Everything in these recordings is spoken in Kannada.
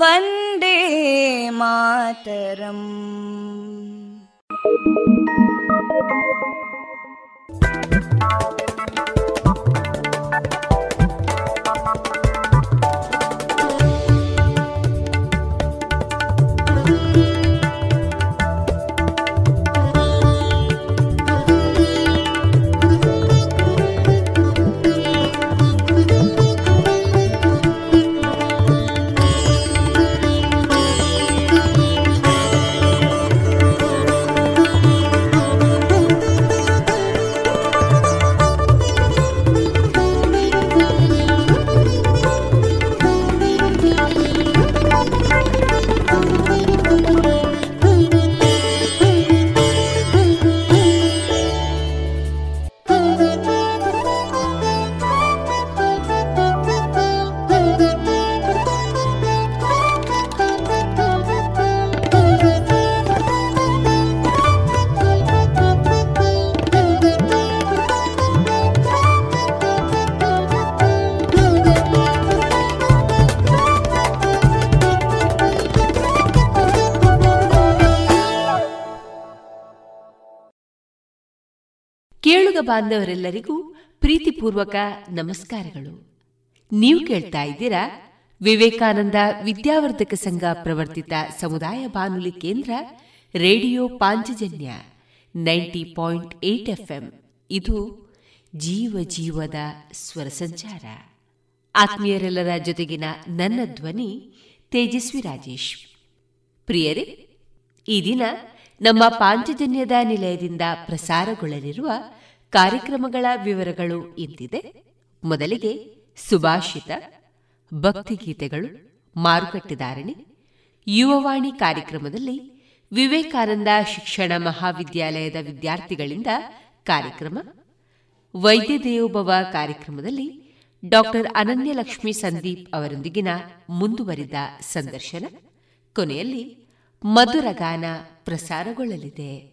वन्दे मातरम् ಬಾಂಧವರೆಲ್ಲರಿಗೂ ಪ್ರೀತಿಪೂರ್ವಕ ನಮಸ್ಕಾರಗಳು. ನೀವು ಕೇಳ್ತಾ ಇದ್ದೀರಾ ವಿವೇಕಾನಂದ ವಿದ್ಯಾವರ್ಧಕ ಸಂಘ ಪ್ರವರ್ತಿತ ಸಮುದಾಯ ಬಾನುಲಿ ಕೇಂದ್ರ radio Panchajanya ninety point eight FM. ಇದು ಜೀವ ಜೀವದ ಸ್ವರ ಸಂಚಾರ. ಆತ್ಮೀಯರೆಲ್ಲರ ಜೊತೆಗಿನ ನನ್ನ ಧ್ವನಿ ತೇಜಸ್ವಿ ರಾಜೇಶ್. ಪ್ರಿಯರೇ, ಈ ದಿನ ನಮ್ಮ ಪಾಂಚಜನ್ಯದ ನಿಲಯದಿಂದ ಪ್ರಸಾರಗೊಳ್ಳಲಿರುವ ಕಾರ್ಯಕ್ರಮಗಳ ವಿವರಗಳು ಇಂತಿದೆ. ಮೊದಲಿಗೆ ಸುಭಾಷಿತ, ಭಕ್ತಿಗೀತೆಗಳು ಮಾರುಕಟ್ಟೆದಾರಣಿ ಯುವವಾಣಿ ಕಾರ್ಯಕ್ರಮದಲ್ಲಿ ವಿವೇಕಾನಂದ ಶಿಕ್ಷಣ ಮಹಾವಿದ್ಯಾಲಯದ ವಿದ್ಯಾರ್ಥಿಗಳಿಂದ ಕಾರ್ಯಕ್ರಮ, ವೈದ್ಯ ದೇವೋಭವ ಕಾರ್ಯಕ್ರಮದಲ್ಲಿ ಡಾಕ್ಟರ್ ಅನನ್ಯಲಕ್ಷ್ಮಿ ಸಂದೀಪ್ ಅವರೊಂದಿಗಿನ ಮುಂದುವರಿದ ಸಂದರ್ಶನ. ಕೊನೆಯಲ್ಲಿ ಮಧುರಗಾನ ಪ್ರಸಾರಗೊಳ್ಳಲಿದೆ.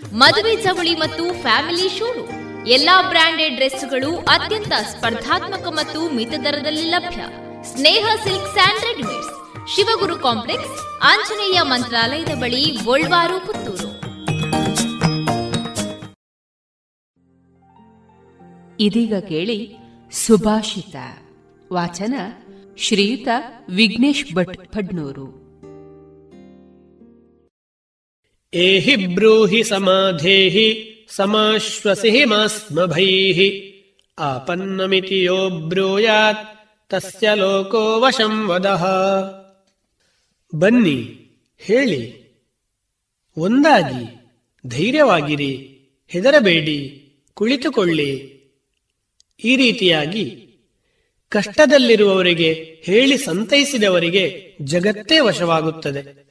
ಮದುವೆ ಚವಳಿ ಮತ್ತು ಫ್ಯಾಮಿಲಿ ಶೋರೂಮ್ ಎಲ್ಲಾ ಬ್ರಾಂಡೆಡ್ ಡ್ರೆಸ್ಗಳು ಅತ್ಯಂತ ಸ್ಪರ್ಧಾತ್ಮಕ ಮತ್ತು ಮಿತ ದರದಲ್ಲಿ ಲಭ್ಯ. Sneha silk and readymades. Shivaguru complex, Anjaneya ಮಂತ್ರಾಲಯದ ಬಳಿ ಗೋಲ್ವಾರು, ಪುತ್ತೂರು. ಇದೀಗ ಕೇಳಿ ಸುಭಾಷಿತ. ವಾಚನ ಶ್ರೀಯುತ ವಿಘ್ನೇಶ್ ಭಟ್ ಫಡ್ನೂರು ಏಹಿ ಬ್ರೂಹಿ ಸಮಾಧೇಹಿ ಸಮಾಶ್ವಸಿ ಮಾಸ್ಮಭೈಃ ಆಪನ್ನಮಿತಿ ಯೋ ಬ್ರೂಯಾತ್ ತಸ್ಯ ಲೋಕೋ ವಶಂ ವದಃ. ಬನ್ನಿ, ಹೇಳಿ. ಒಂದಾಗಿ, ಧೈರ್ಯವಾಗಿರಿ, ಹೆದರಬೇಡಿ, ಕುಳಿತುಕೊಳ್ಳಿ. ಈ ರೀತಿಯಾಗಿ, ಕಷ್ಟದಲ್ಲಿರುವವರಿಗೆ ಹೇಳಿ ಸಂತೈಸಿದವರಿಗೆ ಜಗತ್ತೇ ವಶವಾಗುತ್ತದೆ.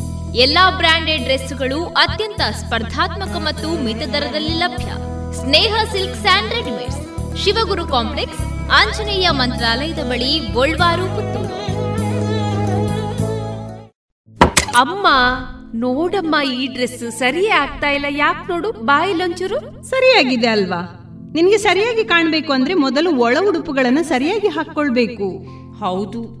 ಎಲ್ಲಾ ಬ್ರಾಂಡೆಡ್ ಡ್ರೆಸ್ಗಳು ಅತ್ಯಂತ ಸ್ಪರ್ಧಾತ್ಮಕ ಮತ್ತು ಮಿತ ದರದಲ್ಲಿ ಲಭ್ಯ. Sneha silk and readymades, Shivaguru complex, Anjaneya ಮಂತ್ರಾಲಯದ ಬಳಿ ಗೋಲ್ವಾರು, ಪುತ್ತೂರು. ಅಮ್ಮ, ನೋಡಮ್ಮ, ಈ ಡ್ರೆಸ್ ಸರಿಯೇ ಆಗ್ತಾ ಇಲ್ಲ. ಯಾಕೆ ನೋಡು ಬಾಯಿಲೊಂಚೂರು ಸರಿಯಾಗಿದೆ ಅಲ್ವಾ? ನಿನ್ಗೆ ಸರಿಯಾಗಿ ಕಾಣ್ಬೇಕು ಅಂದ್ರೆ ಮೊದಲು ಒಳ ಉಡುಪುಗಳನ್ನ ಸರಿಯಾಗಿ ಹಾಕೊಳ್ಬೇಕು ಹೌದು.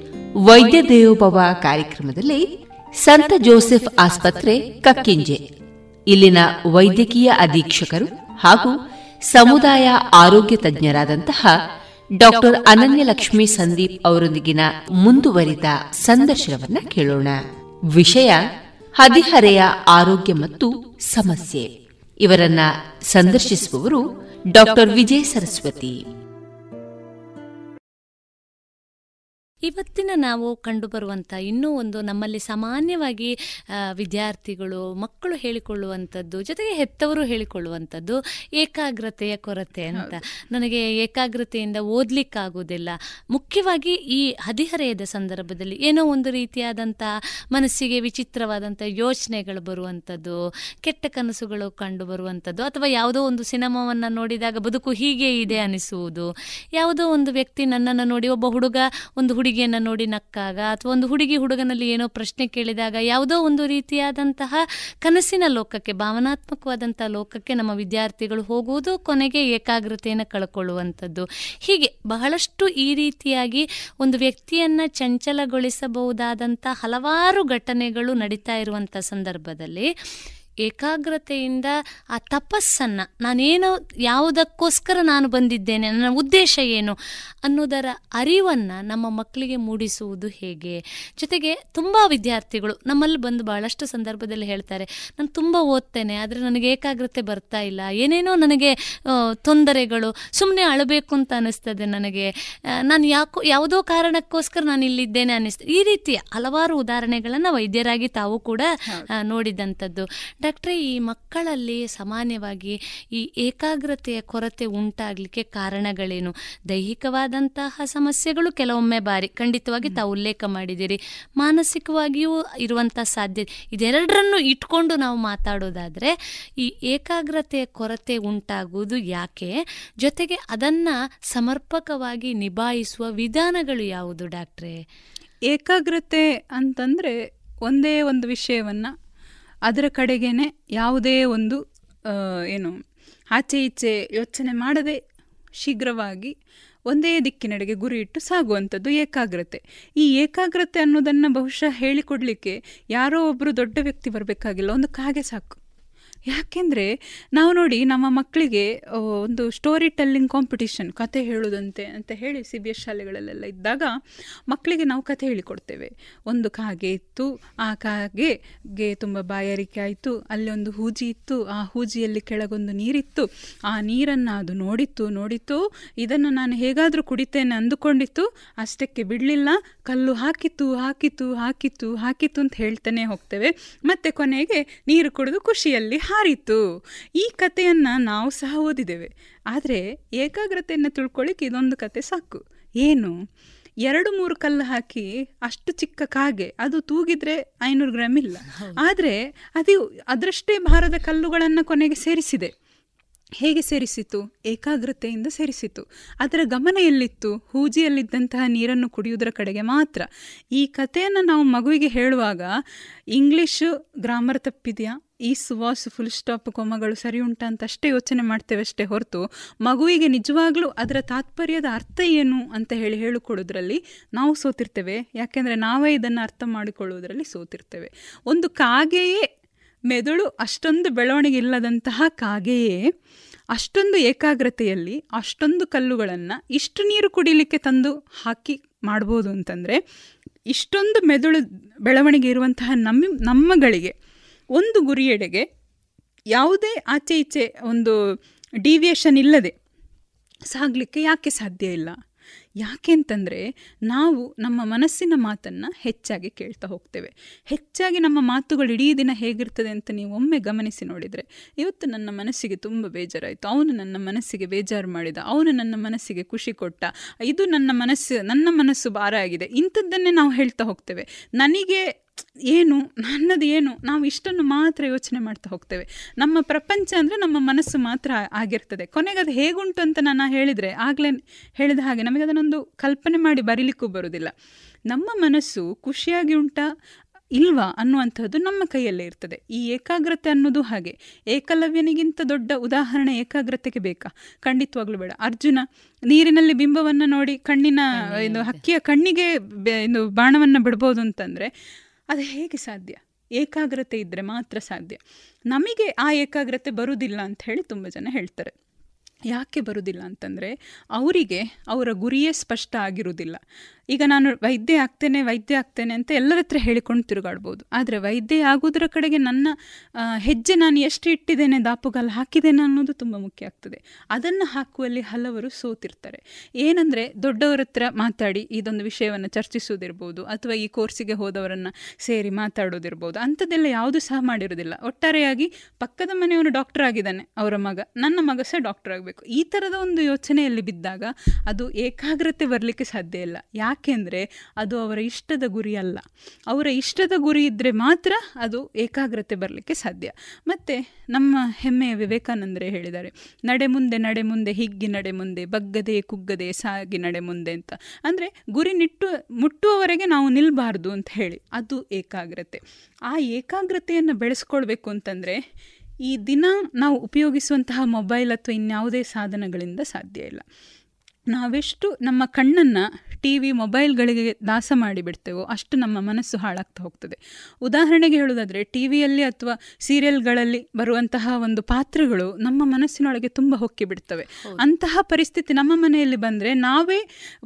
ವೈದ್ಯ ದೇವೋಭವ ಕಾರ್ಯಕ್ರಮದಲ್ಲಿ ಸಂತ ಜೋಸೆಫ್ ಆಸ್ಪತ್ರೆ, ಕಕ್ಕಿಂಜೆ. ಇಲ್ಲಿನ ವೈದ್ಯಕೀಯ ಅಧೀಕ್ಷಕರು ಹಾಗೂ ಸಮುದಾಯ ಆರೋಗ್ಯ ತಜ್ಞರಾದಂತಹ ಡಾಕ್ಟರ್ ಅನನ್ಯಲಕ್ಷ್ಮಿ ಸಂದೀಪ್ ಅವರೊಂದಿಗಿನ ಮುಂದುವರಿದ ಸಂದರ್ಶನವನ್ನ ಕೇಳೋಣ. ವಿಷಯ, ಹದಿಹರೆಯ ಆರೋಗ್ಯ ಮತ್ತು ಸಮಸ್ಯೆ. ಇವರನ್ನ ಸಂದರ್ಶಿಸುವವರು ಡಾಕ್ಟರ್ ವಿಜಯ ಸರಸ್ವತಿ. ಇವತ್ತಿನ ನಾವು ಕಂಡುಬರುವಂಥ ಇನ್ನೂ ಒಂದು ನಮ್ಮಲ್ಲಿ ಸಾಮಾನ್ಯವಾಗಿ ವಿದ್ಯಾರ್ಥಿಗಳು ಮಕ್ಕಳು ಹೇಳಿಕೊಳ್ಳುವಂಥದ್ದು ಜೊತೆಗೆ ಹೆತ್ತವರು ಹೇಳಿಕೊಳ್ಳುವಂಥದ್ದು ಏಕಾಗ್ರತೆಯ ಕೊರತೆ ಅಂತ. ನನಗೆ ಏಕಾಗ್ರತೆಯಿಂದ ಓದಲಿಕ್ಕಾಗೋದಿಲ್ಲ ಮುಖ್ಯವಾಗಿ ಈ ಹದಿಹರೆಯದ ಸಂದರ್ಭದಲ್ಲಿ ಏನೋ ಒಂದು ರೀತಿಯಾದಂಥ ಮನಸ್ಸಿಗೆ ವಿಚಿತ್ರವಾದಂಥ ಯೋಚನೆಗಳು ಬರುವಂಥದ್ದು ಕೆಟ್ಟ ಕನಸುಗಳು ಕಂಡು ಬರುವಂಥದ್ದು ಅಥವಾ ಯಾವುದೋ ಒಂದು ಸಿನಿಮಾವನ್ನು ನೋಡಿದಾಗ ಬದುಕು ಹೀಗೆ ಇದೆ ಅನಿಸುವುದು ಯಾವುದೋ ಒಂದು ವ್ಯಕ್ತಿ ನನ್ನನ್ನು ನೋಡಿ ಒಬ್ಬ ಹುಡುಗ ಒಂದು ಹುಡುಗಿಯನ್ನು ನೋಡಿ ನಕ್ಕಾಗ ಅಥವಾ ಒಂದು ಹುಡುಗಿ ಹುಡುಗನಲ್ಲಿ ಏನೋ ಪ್ರಶ್ನೆ ಕೇಳಿದಾಗ ಯಾವುದೋ ಒಂದು ರೀತಿಯಾದಂತಹ ಕನಸಿನ ಲೋಕಕ್ಕೆ ಭಾವನಾತ್ಮಕವಾದಂತಹ ಲೋಕಕ್ಕೆ ನಮ್ಮ ವಿದ್ಯಾರ್ಥಿಗಳು ಹೋಗುವುದು ಕೊನೆಗೆ ಏಕಾಗ್ರತೆಯನ್ನು ಕಳ್ಕೊಳ್ಳುವಂಥದ್ದು. ಹೀಗೆ ಬಹಳಷ್ಟು ಈ ರೀತಿಯಾಗಿ ಒಂದು ವ್ಯಕ್ತಿಯನ್ನು ಚಂಚಲಗೊಳಿಸಬಹುದಾದಂಥ ಹಲವಾರು ಘಟನೆಗಳು ನಡೀತಾ ಇರುವಂಥ ಸಂದರ್ಭದಲ್ಲಿ ಏಕಾಗ್ರತೆಯಿಂದ ಆ ತಪಸ್ಸನ್ನು ನಾನೇನು ಯಾವುದಕ್ಕೋಸ್ಕರ ನಾನು ಬಂದಿದ್ದೇನೆ ನನ್ನ ಉದ್ದೇಶ ಏನು ಅನ್ನೋದರ ಅರಿವನ್ನು ನಮ್ಮ ಮಕ್ಕಳಿಗೆ ಮೂಡಿಸುವುದು ಹೇಗೆ? ಜೊತೆಗೆ ತುಂಬ ವಿದ್ಯಾರ್ಥಿಗಳು ನಮ್ಮಲ್ಲಿ ಬಂದು ಭಾಳಷ್ಟು ಸಂದರ್ಭದಲ್ಲಿ ಹೇಳ್ತಾರೆ ನಾನು ತುಂಬ ಓದ್ತೇನೆ ಆದರೆ ನನಗೆ ಏಕಾಗ್ರತೆ ಬರ್ತಾ ಇಲ್ಲ ಏನೇನೋ ನನಗೆ ತೊಂದರೆಗಳು ಸುಮ್ಮನೆ ಅಳಬೇಕು ಅಂತ ಅನಿಸ್ತದೆ ನನಗೆ. ನಾನು ಯಾಕೋ ಯಾವುದೋ ಕಾರಣಕ್ಕೋಸ್ಕರ ನಾನು ಇಲ್ಲಿದ್ದೇನೆ ಅನ್ನಿಸ್ತದೆ ಈ ರೀತಿಯ ಹಲವಾರು ಉದಾಹರಣೆಗಳನ್ನು ವೈದ್ಯರಾಗಿ ತಾವು ಕೂಡ ನೋಡಿದಂಥದ್ದು. ಡಾಕ್ಟ್ರೇ ಈ ಮಕ್ಕಳಲ್ಲಿ ಸಾಮಾನ್ಯವಾಗಿ ಈ ಏಕಾಗ್ರತೆಯ ಕೊರತೆ ಉಂಟಾಗಲಿಕ್ಕೆ ಕಾರಣಗಳೇನು? ದೈಹಿಕವಾದಂತಹ ಸಮಸ್ಯೆಗಳು ಕೆಲವೊಮ್ಮೆ ಬಾರಿ. ಖಂಡಿತವಾಗಿ ತಾವು ಉಲ್ಲೇಖ ಮಾಡಿದ್ದೀರಿ. ಮಾನಸಿಕವಾಗಿಯೂ ಇರುವಂತಹ ಸಾಧ್ಯತೆ ಇದೆರಡರನ್ನು ಇಟ್ಕೊಂಡು ನಾವು ಮಾತಾಡೋದಾದರೆ ಈ ಏಕಾಗ್ರತೆಯ ಕೊರತೆ ಉಂಟಾಗುವುದು ಯಾಕೆ? ಜೊತೆಗೆ ಅದನ್ನು ಸಮರ್ಪಕವಾಗಿ ನಿಭಾಯಿಸುವ ವಿಧಾನಗಳು ಯಾವುದು ಡಾಕ್ಟ್ರೇ? ಏಕಾಗ್ರತೆ ಅಂತಂದರೆ ಒಂದೇ ಒಂದು ವಿಷಯವನ್ನು ಅದರ ಕಡೆಗೇನೆ ಯಾವುದೇ ಒಂದು ಏನು, ಆಚೆ ಈಚೆ ಯೋಚನೆ ಮಾಡದೆ ಶೀಘ್ರವಾಗಿ ಒಂದೇ ದಿಕ್ಕಿನೆಡೆಗೆ ಗುರಿ ಇಟ್ಟು ಸಾಗುವಂಥದ್ದು ಏಕಾಗ್ರತೆ. ಈ ಏಕಾಗ್ರತೆ ಅನ್ನೋದನ್ನು ಬಹುಶಃ ಹೇಳಿಕೊಡಲಿಕ್ಕೆ ಯಾರೋ ಒಬ್ಬರು ದೊಡ್ಡ ವ್ಯಕ್ತಿ ಬರಬೇಕಾಗಿಲ್ಲ. ಒಂದು ಕಾಗೆ ಸಾಕು. ಯಾಕೆಂದರೆ ನಾವು ನೋಡಿ ನಮ್ಮ ಮಕ್ಕಳಿಗೆ ಒಂದು ಸ್ಟೋರಿ ಟೆಲ್ಲಿಂಗ್ ಕಾಂಪಿಟಿಷನ್ ಕತೆ ಹೇಳೋದಂತೆ ಅಂತ ಹೇಳಿ ಸಿ ಬಿ ಎಸ್ ಶಾಲೆಗಳಲ್ಲೆಲ್ಲ ಇದ್ದಾಗ ಮಕ್ಕಳಿಗೆ ನಾವು ಕತೆ ಹೇಳಿಕೊಡ್ತೇವೆ. ಒಂದು ಕಾಗೆ ಇತ್ತು, ಆ ಕಾಗೆಗೆ ತುಂಬ ಬಾಯಾರಿಕೆ ಆಯಿತು, ಅಲ್ಲಿ ಒಂದು ಹೂಜಿ ಇತ್ತು, ಆ ಹೂಜಿಯಲ್ಲಿ ಕೆಳಗೊಂದು ನೀರಿತ್ತು, ಆ ನೀರನ್ನು ಅದು ನೋಡಿತ್ತು ನೋಡಿತ್ತು, ಇದನ್ನು ನಾನು ಹೇಗಾದರೂ ಕುಡಿತೇನೆ ಅಂದುಕೊಂಡಿತ್ತು, ಅಷ್ಟಕ್ಕೆ ಬಿಡಲಿಲ್ಲ ಕಲ್ಲು ಹಾಕಿತು ಹಾಕಿತು ಹಾಕಿತ್ತು ಹಾಕಿತು ಅಂತ ಹೇಳ್ತಾನೆ ಹೋಗ್ತೇವೆ. ಮತ್ತೆ ಕೊನೆಗೆ ನೀರು ಕುಡಿದು ಖುಷಿಯಲ್ಲಿ ಹಾರಿತು. ಈ ಕಥೆಯನ್ನು ನಾವು ಸಹ ಓದಿದ್ದೇವೆ. ಆದರೆ ಏಕಾಗ್ರತೆಯನ್ನು ತಿಳ್ಕೊಳ್ಳಿಕ್ಕೆ ಇದೊಂದು ಕತೆ ಸಾಕು. ಏನು? ಎರಡು ಮೂರು ಕಲ್ಲು ಹಾಕಿ ಅಷ್ಟು ಚಿಕ್ಕ ಕಾಗೆ ಅದು ತೂಗಿದ್ರೆ ಐನೂರು ಗ್ರಾಮ್ ಇಲ್ಲ. ಆದರೆ ಅದು ಅದರಷ್ಟೇ ಭಾರದ ಕಲ್ಲುಗಳನ್ನು ಕೊನೆಗೆ ಸೇರಿಸಿದೆ. ಹೇಗೆ ಸೇರಿಸಿತು? ಏಕಾಗ್ರತೆಯಿಂದ ಸೇರಿಸಿತು. ಅದರ ಗಮನ ಎಲ್ಲಿತ್ತು? ಹೂಜಿಯಲ್ಲಿದ್ದಂತಹ ನೀರನ್ನು ಕುಡಿಯುವುದರ ಕಡೆಗೆ ಮಾತ್ರ. ಈ ಕಥೆಯನ್ನು ನಾವು ಮಗುವಿಗೆ ಹೇಳುವಾಗ, ಇಂಗ್ಲೀಷು ಗ್ರಾಮರ್ ತಪ್ಪಿದೆಯಾ? ಈ ಸುವಾಸು ಫುಲ್ ಸ್ಟಾಪ್ ಕೊಮ್ಮಗಳು ಸರಿ ಉಂಟಾ ಅಂತ ಅಷ್ಟೇ ಯೋಚನೆ ಮಾಡ್ತೇವೆ ಅಷ್ಟೇ ಹೊರತು, ಮಗುವಿಗೆ ನಿಜವಾಗ್ಲೂ ಅದರ ತಾತ್ಪರ್ಯದ ಅರ್ಥ ಏನು? ಅಂತ ಹೇಳಿ ಹೇಳಿಕೊಡೋದ್ರಲ್ಲಿ ನಾವು ಸೋತಿರ್ತೇವೆ. ಯಾಕೆಂದರೆ ನಾವೇ ಇದನ್ನು ಅರ್ಥ ಮಾಡಿಕೊಳ್ಳುವುದರಲ್ಲಿ ಸೋತಿರ್ತೇವೆ. ಒಂದು ಕಾಗೆಯೇ ಮೆದುಳು ಅಷ್ಟೊಂದು ಬೆಳವಣಿಗೆ ಇಲ್ಲದಂತಹ ಕಾಗೆಯೇ ಅಷ್ಟೊಂದು ಏಕಾಗ್ರತೆಯಲ್ಲಿ ಅಷ್ಟೊಂದು ಕಲ್ಲುಗಳನ್ನು ಇಷ್ಟು ನೀರು ಕುಡಿಲಿಕ್ಕೆ ತಂದು ಹಾಕಿ ಮಾಡ್ಬೋದು ಅಂತಂದರೆ ಇಷ್ಟೊಂದು ಮೆದುಳು ಬೆಳವಣಿಗೆ ಇರುವಂತಹ ನಮ್ಮ ನಮ್ಮಗಳಿಗೆ ಒಂದು ಗುರಿಯೆಡೆಗೆ ಯಾವುದೇ ಆಚೆ ಈಚೆ ಒಂದು ಡಿವಿಯೇಷನ್ ಇಲ್ಲದೆ ಸಾಗಲಿಕ್ಕೆ ಯಾಕೆ ಸಾಧ್ಯ ಇಲ್ಲ? ಯಾಕೆ ಅಂತಂದರೆ ನಾವು ನಮ್ಮ ಮನಸ್ಸಿನ ಮಾತನ್ನು ಹೆಚ್ಚಾಗಿ ಕೇಳ್ತಾ ಹೋಗ್ತೇವೆ. ಹೆಚ್ಚಾಗಿ ನಮ್ಮ ಮಾತುಗಳು ಇಡೀ ದಿನ ಹೇಗಿರ್ತದೆ ಅಂತ ನೀವು ಒಮ್ಮೆ ಗಮನಿಸಿ ನೋಡಿದರೆ, ಇವತ್ತು ನನ್ನ ಮನಸ್ಸಿಗೆ ತುಂಬ ಬೇಜಾರಾಯಿತು. ಅವನು ನನ್ನ ಮನಸ್ಸಿಗೆ ಬೇಜಾರು ಮಾಡಿದ, ಅವನು ನನ್ನ ಮನಸ್ಸಿಗೆ ಖುಷಿ ಕೊಟ್ಟ, ಇದು ನನ್ನ ಮನಸ್ಸು ನನ್ನ ಮನಸ್ಸು ಭಾರ ಆಗಿದೆ. ಇಂಥದ್ದನ್ನೇ ನಾವು ಹೇಳ್ತಾ ಹೋಗ್ತೇವೆ. ನನಗೆ ಏನು ನನ್ನದು ಏನು ನಾವು ಇಷ್ಟನ್ನು ಮಾತ್ರ ಯೋಚನೆ ಮಾಡ್ತಾ ಹೋಗ್ತೇವೆ. ನಮ್ಮ ಪ್ರಪಂಚ ಅಂದರೆ ನಮ್ಮ ಮನಸ್ಸು ಮಾತ್ರ ಆಗಿರ್ತದೆ. ಕೊನೆಗೆ ಅದು ಹೇಗುಂಟು ಅಂತ ನಾನು ಹೇಳಿದರೆ ಆಗಲೇ ಹೇಳಿದ ಹಾಗೆ ನಮಗೆ ಅದನ್ನೊಂದು ಕಲ್ಪನೆ ಮಾಡಿ ಬರೀಲಿಕ್ಕೂ ಬರೋದಿಲ್ಲ ನಮ್ಮ ಮನಸ್ಸು ಖುಷಿಯಾಗಿ ಉಂಟಾ ಇಲ್ವಾ ಅನ್ನುವಂಥದ್ದು ನಮ್ಮ ಕೈಯಲ್ಲೇ ಇರ್ತದೆ. ಈ ಏಕಾಗ್ರತೆ ಅನ್ನೋದು ಹಾಗೆ. ಏಕಲವ್ಯನಿಗಿಂತ ದೊಡ್ಡ ಉದಾಹರಣೆ ಏಕಾಗ್ರತೆಗೆ ಬೇಕಾ? ಖಂಡಿತವಾಗ್ಲೂ ಬೇಡ. ಅರ್ಜುನ ನೀರಿನಲ್ಲಿ ಬಿಂಬವನ್ನು ನೋಡಿ ಕಣ್ಣಿನ ಇದು ಹಕ್ಕಿಯ ಕಣ್ಣಿಗೆ ಇದು ಬಾಣವನ್ನು ಬಿಡ್ಬೋದು ಅಂತಂದರೆ ಅದು ಹೇಗೆ ಸಾಧ್ಯ? ಏಕಾಗ್ರತೆ ಇದ್ದರೆ ಮಾತ್ರ ಸಾಧ್ಯ. ನಮಗೆ ಆ ಏಕಾಗ್ರತೆ ಬರುವುದಿಲ್ಲ ಅಂತ ಹೇಳಿ ತುಂಬ ಜನ ಹೇಳ್ತಾರೆ. ಯಾಕೆ ಬರುವುದಿಲ್ಲ ಅಂತಂದರೆ, ಅವರಿಗೆ ಅವರ ಗುರಿಯೇ ಸ್ಪಷ್ಟ ಆಗಿರುವುದಿಲ್ಲ ಈಗ ನಾನು ವೈದ್ಯ ಆಗ್ತೇನೆ ವೈದ್ಯ ಆಗ್ತೇನೆ ಅಂತ ಎಲ್ಲರ ಹತ್ರ ಹೇಳಿಕೊಂಡು ತಿರುಗಾಡ್ಬೋದು. ಆದರೆ ವೈದ್ಯ ಆಗೋದ್ರ ಕಡೆಗೆ ನನ್ನ ಹೆಜ್ಜೆ ನಾನು ಎಷ್ಟು ಇಟ್ಟಿದ್ದೇನೆ, ದಾಪುಗಾಲ ಹಾಕಿದ್ದೇನೆ ಅನ್ನೋದು ತುಂಬ ಮುಖ್ಯ ಆಗ್ತದೆ. ಅದನ್ನು ಹಾಕುವಲ್ಲಿ ಹಲವರು ಸೋತಿರ್ತಾರೆ. ಏನಂದರೆ ದೊಡ್ಡವರ ಹತ್ರ ಮಾತಾಡಿ ಇದೊಂದು ವಿಷಯವನ್ನು ಚರ್ಚಿಸೋದಿರ್ಬೋದು ಅಥವಾ ಈ ಕೋರ್ಸಿಗೆ ಹೋದವರನ್ನು ಸೇರಿ ಮಾತಾಡೋದಿರ್ಬೋದು, ಅಂಥದ್ದೆಲ್ಲ ಯಾವುದು ಸಹ ಮಾಡಿರೋದಿಲ್ಲ ಒಟ್ಟಾರೆಯಾಗಿ ಪಕ್ಕದ ಮನೆಯವನು ಡಾಕ್ಟರ್ ಆಗಿದ್ದಾನೆ, ಅವರ ಮಗ. ನನ್ನ ಮಗ ಸಹ ಡಾಕ್ಟರ್ ಆಗಬೇಕು. ಈ ಥರದ ಒಂದು ಯೋಚನೆಯಲ್ಲಿ ಬಿದ್ದಾಗ ಅದು ಏಕಾಗ್ರತೆ ಬರಲಿಕ್ಕೆ ಸಾಧ್ಯ ಇಲ್ಲ. ಯಾಕೆಂದರೆ ಅದು ಅವರ ಇಷ್ಟದ ಗುರಿ ಅಲ್ಲ. ಅವರ ಇಷ್ಟದ ಗುರಿ ಇದ್ದರೆ ಮಾತ್ರ ಅದು ಏಕಾಗ್ರತೆ ಬರಲಿಕ್ಕೆ ಸಾಧ್ಯ. ಮತ್ತು ನಮ್ಮ ಹೆಮ್ಮೆಯ ವಿವೇಕಾನಂದರೇ ಹೇಳಿದ್ದಾರೆ, ನಡೆ ಮುಂದೆ ನಡೆ ಮುಂದೆ, ಹಿಗ್ಗಿ ನಡೆ ಮುಂದೆ, ಬಗ್ಗದೆ, ಕುಗ್ಗದೆ, ಸಾಗಿ ನಡೆ ಮುಂದೆ ಅಂತ. ಅಂದರೆ ಗುರಿ ನಿಟ್ಟು, ಮುಟ್ಟುವವರೆಗೆ ನಾವು ನಿಲ್ಲಬಾರ್ದು ಅಂತ ಹೇಳಿ, ಅದು ಏಕಾಗ್ರತೆ. ಆ ಏಕಾಗ್ರತೆಯನ್ನು ಬೆಳೆಸ್ಕೊಳ್ಬೇಕು ಅಂತಂದರೆ ಈ ದಿನ ನಾವು ಉಪಯೋಗಿಸುವಂತಹ ಮೊಬೈಲ್ ಅಥವಾ ಇನ್ಯಾವುದೇ ಸಾಧನಗಳಿಂದ ಸಾಧ್ಯ ಇಲ್ಲ. ನಾವೆಷ್ಟು ನಮ್ಮ ಕಣ್ಣನ್ನು ಟಿ ವಿ ಮೊಬೈಲ್ಗಳಿಗೆ ದಾಸ ಮಾಡಿಬಿಡ್ತೇವೋ ಅಷ್ಟು ನಮ್ಮ ಮನಸ್ಸು ಹಾಳಾಗ್ತಾ ಹೋಗ್ತದೆ. ಉದಾಹರಣೆಗೆ ಹೇಳೋದಾದರೆ ಟಿ ವಿಯಲ್ಲಿ ಅಥವಾ ಸೀರಿಯಲ್ಗಳಲ್ಲಿ ಬರುವಂತಹ ಒಂದು ಪಾತ್ರಗಳು ನಮ್ಮ ಮನಸ್ಸಿನೊಳಗೆ ತುಂಬ ಹೊಕ್ಕಿಬಿಡ್ತವೆ ಅಂತಹ ಪರಿಸ್ಥಿತಿ ನಮ್ಮ ಮನೆಯಲ್ಲಿ ಬಂದರೆ ನಾವೇ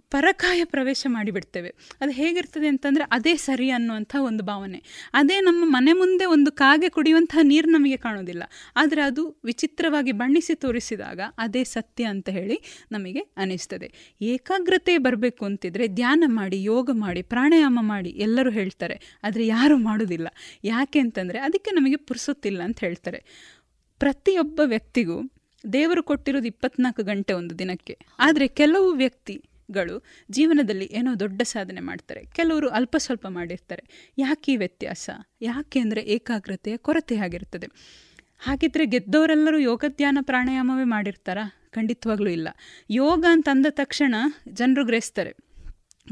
ಪರಕಾಯ ಪ್ರವೇಶ ಮಾಡಿಬಿಡ್ತೇವೆ. ಅದು ಹೇಗಿರ್ತದೆ ಅಂತಂದರೆ ಅದೇ ಸರಿ ಅನ್ನುವಂಥ ಒಂದು ಭಾವನೆ. ಅದೇ ನಮ್ಮ ಮನೆ ಮುಂದೆ ಒಂದು ಕಾಗೆ ಕುಡಿಯುವಂತಹ ನೀರು ನಮಗೆ ಕಾಣೋದಿಲ್ಲ. ಆದರೆ ಅದು ವಿಚಿತ್ರವಾಗಿ ಬಣ್ಣಿಸಿ ತೋರಿಸಿದಾಗ ಅದೇ ಸತ್ಯ ಅಂತ ಹೇಳಿ ನಮಗೆ ಅನಿಸ್ತದೆ ಏಕಾಗ್ರತೆ ಬರಬೇಕು ಅಂತಿದ್ರೆ ಧ್ಯಾನ ಮಾಡಿ, ಯೋಗ ಮಾಡಿ, ಪ್ರಾಣಾಯಾಮ ಮಾಡಿ ಎಲ್ಲರೂ ಹೇಳ್ತಾರೆ. ಆದರೆ ಯಾರೂ ಮಾಡೋದಿಲ್ಲ. ಯಾಕೆ ಅಂತಂದರೆ ಅದಕ್ಕೆ ನಮಗೆ ಪುರ್ಸೊತ್ತಿಲ್ಲ ಅಂತ ಹೇಳ್ತಾರೆ. ಪ್ರತಿಯೊಬ್ಬ ವ್ಯಕ್ತಿಗೂ ದೇವರು ಕೊಟ್ಟಿರೋದು ಇಪ್ಪತ್ನಾಲ್ಕು ಗಂಟೆ ಒಂದು ದಿನಕ್ಕೆ. ಆದರೆ ಕೆಲವು ವ್ಯಕ್ತಿಗಳು ಜೀವನದಲ್ಲಿ ಏನೋ ದೊಡ್ಡ ಸಾಧನೆ ಮಾಡ್ತಾರೆ. ಕೆಲವರು ಅಲ್ಪ ಸ್ವಲ್ಪ ಮಾಡಿರ್ತಾರೆ. ಯಾಕೆ ಈ ವ್ಯತ್ಯಾಸ? ಯಾಕೆ ಅಂದರೆ ಏಕಾಗ್ರತೆಯ ಕೊರತೆ ಆಗಿರ್ತದೆ ಹಾಗಿದ್ರೆ ಗೆದ್ದವರೆಲ್ಲರೂ ಯೋಗ, ಧ್ಯಾನ, ಪ್ರಾಣಾಯಾಮವೇ ಮಾಡಿರ್ತಾರಾ? ಖಂಡಿತವಾಗ್ಲೂ ಇಲ್ಲ. ಯೋಗ ಅಂತ ಅಂದ ತಕ್ಷಣ ಜನರು ಗ್ರಹಿಸ್ತಾರೆ.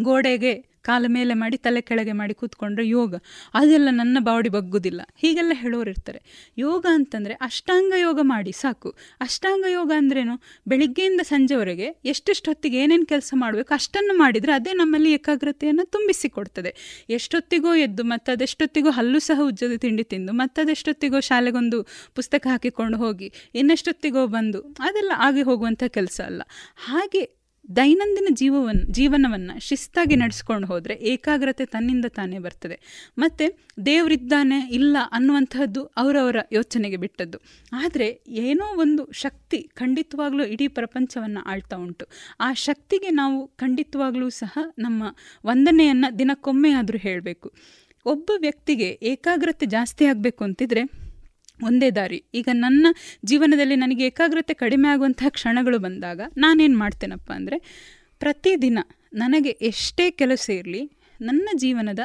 ಗೋಡೆಗೆ ಕಾಲ ಮೇಲೆ ಮಾಡಿ ತಲೆ ಕೆಳಗೆ ಮಾಡಿ ಕೂತ್ಕೊಂಡ್ರೆ ಯೋಗ. ಅದೆಲ್ಲ ನನ್ನ ಬಾಡಿ ಬಗ್ಗುದಿಲ್ಲ. ಹೀಗೆಲ್ಲ ಹೇಳೋರು ಇರ್ತಾರೆ. ಯೋಗ ಅಂತಂದರೆ ಅಷ್ಟಾಂಗ ಯೋಗ ಮಾಡಿ, ಸಾಕು. ಅಷ್ಟಾಂಗ ಯೋಗ ಅಂದ್ರೇನು? ಬೆಳಿಗ್ಗೆಯಿಂದ ಸಂಜೆವರೆಗೆ ಎಷ್ಟೆಷ್ಟು ಹೊತ್ತಿಗೆ ಏನೇನು ಕೆಲಸ ಮಾಡಬೇಕು ಅಷ್ಟನ್ನು ಮಾಡಿದರೆ ಅದೇ ನಮ್ಮಲ್ಲಿ ಏಕಾಗ್ರತೆಯನ್ನು ತುಂಬಿಸಿಕೊಡ್ತದೆ. ಎಷ್ಟೊತ್ತಿಗೋ ಎದ್ದು ಮತ್ತು ಅದೆಷ್ಟೊತ್ತಿಗೋ ಹಲ್ಲು ಸಹ ಉಜ್ಜದ ತಿಂಡಿ ತಿಂದು ಮತ್ತು ಅದೆಷ್ಟೊತ್ತಿಗೋ ಶಾಲೆಗೊಂದು ಪುಸ್ತಕ ಹಾಕಿಕೊಂಡು ಹೋಗಿ, ಇನ್ನೆಷ್ಟೊತ್ತಿಗೋ ಬಂದು, ಅದೆಲ್ಲ ಆಗಿ ಹೋಗುವಂಥ ಕೆಲಸ ಅಲ್ಲ. ಹಾಗೆ ದೈನಂದಿನ ಜೀವವನ್ನು ಜೀವನವನ್ನು ಶಿಸ್ತಾಗಿ ನಡೆಸ್ಕೊಂಡು ಹೋದರೆ ಏಕಾಗ್ರತೆ ತನ್ನಿಂದ ತಾನೇ ಬರ್ತದೆ. ಮತ್ತು ದೇವರಿದ್ದಾನೆ ಇಲ್ಲ ಅನ್ನುವಂಥದ್ದು ಅವರವರ ಯೋಚನೆಗೆ ಬಿಟ್ಟದ್ದು. ಆದರೆ ಏನೋ ಒಂದು ಶಕ್ತಿ ಖಂಡಿತವಾಗಲೂ ಇಡೀ ಪ್ರಪಂಚವನ್ನು ಆಳ್ತಾ ಉಂಟು. ಆ ಶಕ್ತಿಗೆ ನಾವು ಖಂಡಿತವಾಗಲೂ ಸಹ ನಮ್ಮ ವಂದನೆಯನ್ನು ದಿನಕ್ಕೊಮ್ಮೆ ಆದರೂ ಹೇಳಬೇಕು. ಒಬ್ಬ ವ್ಯಕ್ತಿಗೆ ಏಕಾಗ್ರತೆ ಜಾಸ್ತಿ ಆಗಬೇಕು ಅಂತಿದ್ರೆ ಒಂದೇ ದಾರಿ. ಈಗ ನನ್ನ ಜೀವನದಲ್ಲಿ ನನಗೆ ಏಕಾಗ್ರತೆ ಕಡಿಮೆ ಆಗುವಂತಹ ಕ್ಷಣಗಳು ಬಂದಾಗ ನಾನೇನು ಮಾಡ್ತೇನಪ್ಪ ಅಂದರೆ, ಪ್ರತಿದಿನ ನನಗೆ ಎಷ್ಟೇ ಕೆಲಸ ಇರಲಿ, ನನ್ನ ಜೀವನದ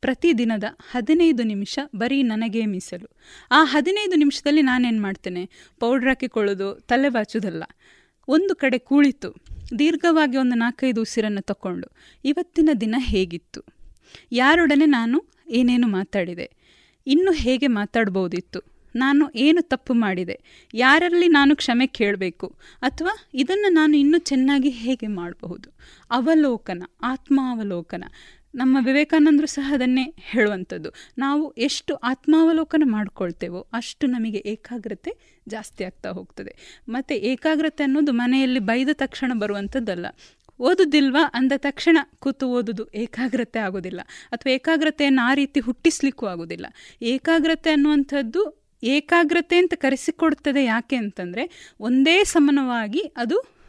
ಪ್ರತಿದಿನದ ಹದಿನೈದು ನಿಮಿಷ ಬರೀ ನನಗೇ ಮೀಸಲು. ಆ ಹದಿನೈದು ನಿಮಿಷದಲ್ಲಿ ನಾನೇನು ಮಾಡ್ತೇನೆ? ಪೌಡ್ರ್ ಹಾಕಿಕೊಳ್ಳೋದು, ತಲೆ ಬಾಚೋದಲ್ಲ ಒಂದು ಕಡೆ ಕೂಳಿತು, ದೀರ್ಘವಾಗಿ ಒಂದು ನಾಲ್ಕೈದು ಉಸಿರನ್ನು ತಗೊಂಡು ಇವತ್ತಿನ ದಿನ ಹೇಗಿತ್ತು? ಯಾರೊಡನೆ ನಾನು ಏನೇನು ಮಾತಾಡಿದೆ? ಇನ್ನು ಹೇಗೆ ಮಾತಾಡ್ಬೋದಿತ್ತು? ನಾನು ಏನು ತಪ್ಪು ಮಾಡಿದೆ? ಯಾರಲ್ಲಿ ನಾನು ಕ್ಷಮೆ ಕೇಳಬೇಕು? ಅಥವಾ ಇದನ್ನು ನಾನು ಇನ್ನೂ ಚೆನ್ನಾಗಿ ಹೇಗೆ ಮಾಡಬಹುದು? ಅವಲೋಕನ, ಆತ್ಮಾವಲೋಕನ. ನಮ್ಮ ವಿವೇಕಾನಂದರು ಸಹ ಅದನ್ನೇ ಹೇಳುವಂಥದ್ದು. ನಾವು ಎಷ್ಟು ಆತ್ಮಾವಲೋಕನ ಮಾಡ್ಕೊಳ್ತೇವೋ ಅಷ್ಟು ನಮಗೆ ಏಕಾಗ್ರತೆ ಜಾಸ್ತಿ ಆಗ್ತಾ ಹೋಗ್ತದೆ. ಮತ್ತು ಏಕಾಗ್ರತೆ ಅನ್ನೋದು ಮನೆಯಲ್ಲಿ ಬೈದ ತಕ್ಷಣ ಬರುವಂಥದ್ದಲ್ಲ. ಓದುದಿಲ್ವಾ? ಅಂದ ತಕ್ಷಣ ಕೂತು ಓದುದು ಏಕಾಗ್ರತೆ ಆಗೋದಿಲ್ಲ. ಅಥವಾ ಏಕಾಗ್ರತೆಯನ್ನು ಆ ರೀತಿ ಹುಟ್ಟಿಸ್ಲಿಕ್ಕೂ ಆಗೋದಿಲ್ಲ. ಏಕಾಗ್ರತೆ ಅನ್ನುವಂಥದ್ದು ಏಕಾಗ್ರತೆ ಅಂತ ಕರೆಸಿಕೊಡ್ತದೆ ಯಾಕೆ ಅಂತಂದ್ರೆ ಒಂದೇ ಸಮನವಾಗಿ ಅದು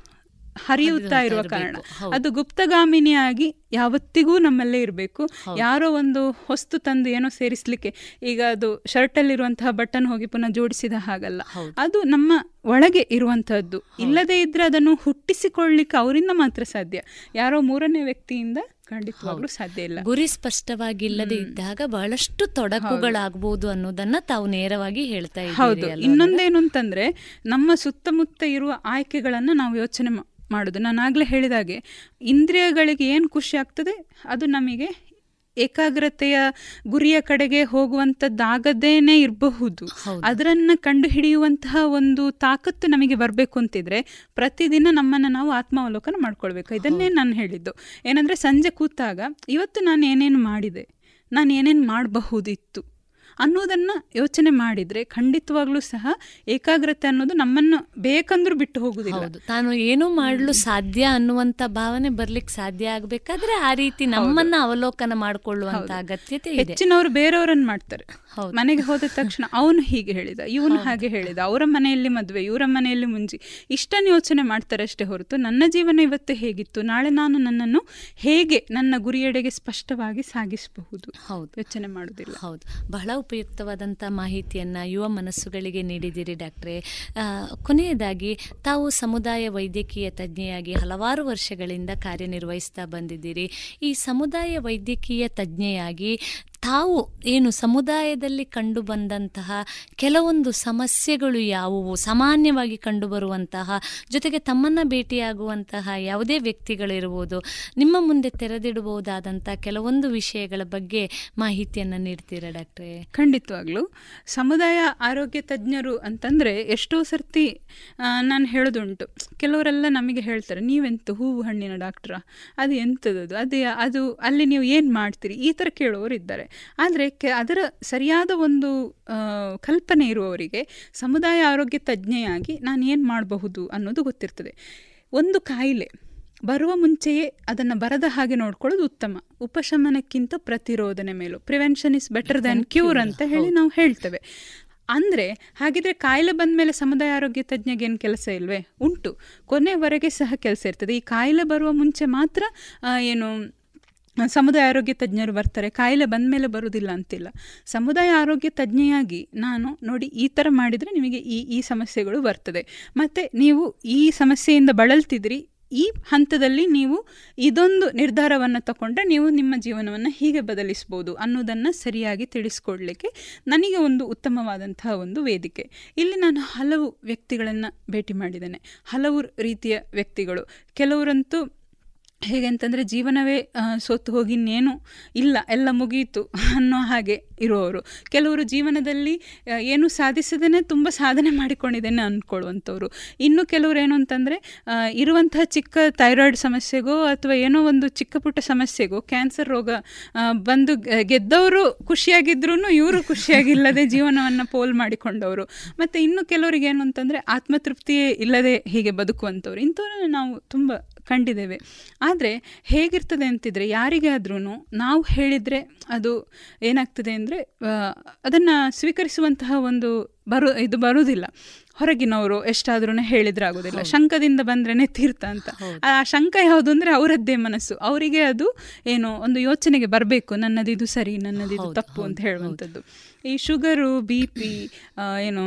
ಹರಿಯುತ್ತಾ ಇರುವ ಕಾರಣ. ಅದು ಗುಪ್ತಗಾಮಿನಿಯಾಗಿ ಯಾವತ್ತಿಗೂ ನಮ್ಮಲ್ಲೇ ಇರಬೇಕು. ಯಾರೋ ಒಂದು ಹೊಸ್ತು ತಂದು ಏನೋ ಸೇರಿಸ್ಲಿಕ್ಕೆ ಈಗ ಅದು ಶರ್ಟಲ್ಲಿರುವಂತಹ ಬಟನ್ ಹೋಗಿ ಪುನಃ ಜೋಡಿಸಿದ ಹಾಗಲ್ಲ. ಅದು ನಮ್ಮ ಒಳಗೆ ಇರುವಂತಹದ್ದು. ಇಲ್ಲದೇ ಇದ್ರೆ ಅದನ್ನು ಹುಟ್ಟಿಸಿಕೊಳ್ಳಿಕ್ಕೆ ಅವರಿಂದ ಮಾತ್ರ ಸಾಧ್ಯ. ಯಾರೋ ಮೂರನೇ ವ್ಯಕ್ತಿಯಿಂದ ಖಂಡಿತವಾಗ್ಲೂ ಸಾಧ್ಯ ಇಲ್ಲ. ಗುರಿ ಸ್ಪಷ್ಟವಾಗಿ ಇಲ್ಲದೆ ಇದ್ದಾಗ ಬಹಳಷ್ಟು ತೊಡಕುಗಳಾಗಬಹುದು ಅನ್ನೋದನ್ನ ತಾವು ನೇರವಾಗಿ ಹೇಳ್ತಾ ಹೌದು. ಇನ್ನೊಂದೇನು ಅಂತಂದ್ರೆ ನಮ್ಮ ಸುತ್ತಮುತ್ತ ಇರುವ ಆಯ್ಕೆಗಳನ್ನ ನಾವು ಯೋಚನೆ ಮಾಡುದು. ನಾನು ಆಗ್ಲೇ ಹೇಳಿದಾಗೆ ಇಂದ್ರಿಯಗಳಿಗೆ ಏನು ಖುಷಿ ಆಗ್ತದೆ ಅದು ನಮಗೆ ಏಕಾಗ್ರತೆಯ ಗುರಿಯ ಕಡೆಗೆ ಹೋಗುವಂಥದ್ದಾಗದೇನೆ ಇರಬಹುದು. ಅದರನ್ನ ಕಂಡು ಹಿಡಿಯುವಂತಹ ಒಂದು ತಾಕತ್ತು ನಮಗೆ ಬರಬೇಕು ಅಂತಿದ್ರೆ ಪ್ರತಿದಿನ ನಮ್ಮನ್ನು ನಾವು ಆತ್ಮಾವಲೋಕನ ಮಾಡ್ಕೊಳ್ಬೇಕು. ಇದನ್ನೇ ನಾನು ಹೇಳಿದ್ದು. ಏನಂದ್ರೆ ಸಂಜೆ ಕೂತಾಗ ಇವತ್ತು ನಾನು ಏನೇನು ಮಾಡಿದೆ? ನಾನು ಏನೇನು ಮಾಡಬಹುದಿತ್ತು? ಅನ್ನೋದನ್ನು ಯೋಚನೆ ಮಾಡಿದರೆ ಖಂಡಿತವಾಗ್ಲೂ ಸಹ ಏಕಾಗ್ರತೆ ಅನ್ನೋದು ನಮ್ಮನ್ನು ಬೇಕಂದ್ರೂ ಬಿಟ್ಟು ಹೋಗುದಿಲ್ಲ. ತಾನು ಏನೂ ಮಾಡಲು ಸಾಧ್ಯ ಅನ್ನುವಂತ ಭಾವನೆ ಬರ್ಲಿಕ್ಕೆ ಸಾಧ್ಯ ಆಗಬೇಕಾದ್ರೆ ಆ ರೀತಿ ನಮ್ಮನ್ನ ಅವಲೋಕನ ಮಾಡಿಕೊಳ್ಳುವಂಥ ಅಗತ್ಯತೆ ಹೆಚ್ಚಿನವರು ಬೇರೆಯವರನ್ನ ಮಾಡ್ತಾರೆ. ಮನೆಗೆ ಹೋದ ತಕ್ಷಣ ಅವನು ಹೀಗೆ ಹೇಳಿದ ಇವನು ಹಾಗೆ ಹೇಳಿದ ಅವರ ಮನೆಯಲ್ಲಿ ಮದುವೆ ಇವರ ಮನೆಯಲ್ಲಿ ಮುಂಜಿ ಇಷ್ಟನ್ನು ಯೋಚನೆ ಮಾಡ್ತಾರೆ ಅಷ್ಟೇ ಹೊರತು ನನ್ನ ಜೀವನ ಇವತ್ತು ಹೇಗಿತ್ತು? ನಾಳೆ ನಾನು ನನ್ನನ್ನು ಹೇಗೆ ನನ್ನ ಗುರಿಯೆಡೆಗೆ ಸ್ಪಷ್ಟವಾಗಿ ಸಾಗಿಸಬಹುದು? ಹೌದು. ಯೋಚನೆ ಮಾಡೋದಿಲ್ಲ ಹೌದು. ಬಹಳ ಉಪಯುಕ್ತವಾದಂಥ ಮಾಹಿತಿಯನ್ನ ಯುವ ಮನಸ್ಸುಗಳಿಗೆ ನೀಡಿದಿರಿ ಡಾಕ್ಟ್ರೆ. ಕೊನೆಯದಾಗಿ ತಾವು ಸಮುದಾಯ ವೈದ್ಯಕೀಯ ತಜ್ಞೆಯಾಗಿ ಹಲವಾರು ವರ್ಷಗಳಿಂದ ಕಾರ್ಯನಿರ್ವಹಿಸ್ತಾ ಬಂದಿದ್ದೀರಿ. ಈ ಸಮುದಾಯ ವೈದ್ಯಕೀಯ ತಜ್ಞೆಯಾಗಿ ತಾವು ಏನು ಸಮುದಾಯದಲ್ಲಿ ಕಂಡು ಬಂದಂತಹ ಕೆಲವೊಂದು ಸಮಸ್ಯೆಗಳು ಯಾವುವು? ಸಾಮಾನ್ಯವಾಗಿ ಕಂಡುಬರುವಂತಹ ಜೊತೆಗೆ ತಮ್ಮನ್ನ ಭೇಟಿಯಾಗುವಂತಹ ಯಾವುದೇ ವ್ಯಕ್ತಿಗಳಿರ್ಬೋದು, ನಿಮ್ಮ ಮುಂದೆ ತೆರೆದಿಡಬಹುದಾದಂಥ ಕೆಲವೊಂದು ವಿಷಯಗಳ ಬಗ್ಗೆ ಮಾಹಿತಿಯನ್ನು ನೀಡ್ತೀರಾ ಡಾಕ್ಟ್ರೇ? ಖಂಡಿತವಾಗ್ಲೂ. ಸಮುದಾಯ ಆರೋಗ್ಯ ತಜ್ಞರು ಅಂತಂದರೆ ಎಷ್ಟೋ ಸರ್ತಿ ನಾನು ಹೇಳೋದುಂಟು. ಕೆಲವರೆಲ್ಲ ನಮಗೆ ಹೇಳ್ತಾರೆ, ನೀವೆಂತ ಹೂವು ಹಣ್ಣಿನ ಡಾಕ್ಟ್ರಾ? ಅದು ಎಂಥದ್ದು ಅದು ಅದು ಅಲ್ಲಿ ನೀವು ಏನು ಮಾಡ್ತೀರಿ? ಈ ಥರ ಕೇಳೋರು ಇದ್ದಾರೆ. ಆದರೆ ಕೆ ಅದರ ಸರಿಯಾದ ಒಂದು ಕಲ್ಪನೆ ಇರುವವರಿಗೆ ಸಮುದಾಯ ಆರೋಗ್ಯ ತಜ್ಞೆಯಾಗಿ ನಾನು ಏನು ಮಾಡಬಹುದು ಅನ್ನೋದು ಗೊತ್ತಿರ್ತದೆ. ಒಂದು ಕಾಯಿಲೆ ಬರುವ ಮುಂಚೆಯೇ ಅದನ್ನು ಬರದ ಹಾಗೆ ನೋಡ್ಕೊಳ್ಳೋದು ಉತ್ತಮ. ಉಪಶಮನಕ್ಕಿಂತ ಪ್ರತಿರೋಧನೆ ಮೇಲು. Prevention is better than cure ಅಂತ ಹೇಳಿ ನಾವು ಹೇಳ್ತೇವೆ. ಅಂದರೆ ಹಾಗಿದ್ರೆ ಕಾಯಿಲೆ ಬಂದ ಮೇಲೆ ಸಮುದಾಯ ಆರೋಗ್ಯ ತಜ್ಞಗೆ ಏನು ಕೆಲಸ ಇಲ್ವೇ? ಉಂಟು. ಕೊನೆವರೆಗೆ ಸಹ ಕೆಲಸ ಇರ್ತದೆ. ಈ ಕಾಯಿಲೆ ಬರುವ ಮುಂಚೆ ಮಾತ್ರ ಏನು ಸಮುದಾಯ ಆರೋಗ್ಯ ತಜ್ಞರು ಬರ್ತಾರೆ, ಕಾಯಿಲೆ ಬಂದ ಮೇಲೆ ಬರುವುದಿಲ್ಲ ಅಂತಿಲ್ಲ. ಸಮುದಾಯ ಆರೋಗ್ಯ ತಜ್ಞೆಯಾಗಿ ನಾನು ನೋಡಿ ಈ ಥರ ಮಾಡಿದರೆ ನಿಮಗೆ ಈ ಈ ಸಮಸ್ಯೆಗಳು ಬರ್ತದೆ. ಮತ್ತು ನೀವು ಈ ಸಮಸ್ಯೆಯಿಂದ ಬಳಲ್ತಿದ್ರಿ, ಈ ಹಂತದಲ್ಲಿ ನೀವು ಇದೊಂದು ನಿರ್ಧಾರವನ್ನು ತಗೊಂಡ್ರೆ ನೀವು ನಿಮ್ಮ ಜೀವನವನ್ನು ಹೀಗೆ ಬದಲಿಸ್ಬೋದು ಅನ್ನೋದನ್ನು ಸರಿಯಾಗಿ ತಿಳಿಸ್ಕೊಡ್ಲಿಕ್ಕೆ ನನಗೆ ಒಂದು ಉತ್ತಮವಾದಂತಹ ಒಂದು ವೇದಿಕೆ. ಇಲ್ಲಿ ನಾನು ಹಲವು ವ್ಯಕ್ತಿಗಳನ್ನು ಭೇಟಿ ಮಾಡಿದ್ದೇನೆ. ಹಲವು ರೀತಿಯ ವ್ಯಕ್ತಿಗಳು. ಕೆಲವರಂತೂ ಹೇಗೆ ಅಂತಂದರೆ ಜೀವನವೇ ಸೋತು ಹೋಗಿ ಇನ್ನೇನು ಇಲ್ಲ, ಎಲ್ಲ ಮುಗಿಯಿತು ಅನ್ನೋ ಹಾಗೆ ಇರುವವರು ಕೆಲವರು ಜೀವನದಲ್ಲಿ ಏನು ಸಾಧಿಸದೇ ತುಂಬ ಸಾಧನೆ ಮಾಡಿಕೊಂಡಿದ್ದೇನೆ ಅಂದ್ಕೊಳ್ಳುವಂಥವ್ರು ಇನ್ನು ಕೆಲವರು ಏನು ಅಂತಂದರೆ ಇರುವಂತಹ ಚಿಕ್ಕ ಥೈರಾಯ್ಡ್ ಸಮಸ್ಯೆಗೋ ಅಥವಾ ಏನೋ ಒಂದು ಚಿಕ್ಕ ಪುಟ್ಟ ಸಮಸ್ಯೆಗೋ ಕ್ಯಾನ್ಸರ್ ರೋಗ ಬಂದು ಗೆದ್ದವರು ಖುಷಿಯಾಗಿದ್ರೂ ಇವರು ಖುಷಿಯಾಗಿಲ್ಲದೆ ಜೀವನವನ್ನು ಪೋಲ್ ಮಾಡಿಕೊಂಡವರು. ಮತ್ತು ಇನ್ನು ಕೆಲವರಿಗೆ ಏನು ಅಂತಂದರೆ, ಆತ್ಮತೃಪ್ತಿಯೇ ಇಲ್ಲದೆ ಹೀಗೆ ಬದುಕುವಂಥವ್ರು. ಇಂಥವ್ರನ್ನ ನಾವು ತುಂಬ ಕಂಡಿದ್ದೇವೆ. ಆದರೆ ಹೇಗಿರ್ತದೆ ಅಂತಿದ್ರೆ ಯಾರಿಗಾದ್ರೂ ನಾವು ಹೇಳಿದರೆ ಅದು ಏನಾಗ್ತದೆ ಅಂದರೆ ಅದನ್ನು ಸ್ವೀಕರಿಸುವಂತಹ ಒಂದು ಬರು ಇದು ಬರುವುದಿಲ್ಲ. ಹೊರಗಿನವರು ಎಷ್ಟಾದ್ರೂ ಹೇಳಿದ್ರೆ ಆಗೋದಿಲ್ಲ ಶಂಕದಿಂದ ಬಂದ್ರೆ ತೀರ್ಥ ಅಂತ. ಆ ಶಂಕ ಯಾವುದು ಅಂದ್ರೆ ಅವರದ್ದೇ ಮನಸ್ಸು. ಅವರಿಗೆ ಅದು ಏನು ಒಂದು ಯೋಚನೆಗೆ ಬರಬೇಕು. ನನ್ನದು ಇದು ಸರಿ ನನ್ನದು ಇದು ತಪ್ಪು ಅಂತ ಹೇಳುವಂಥದ್ದು. ಈ ಶುಗರು ಬಿ ಪಿ ಏನು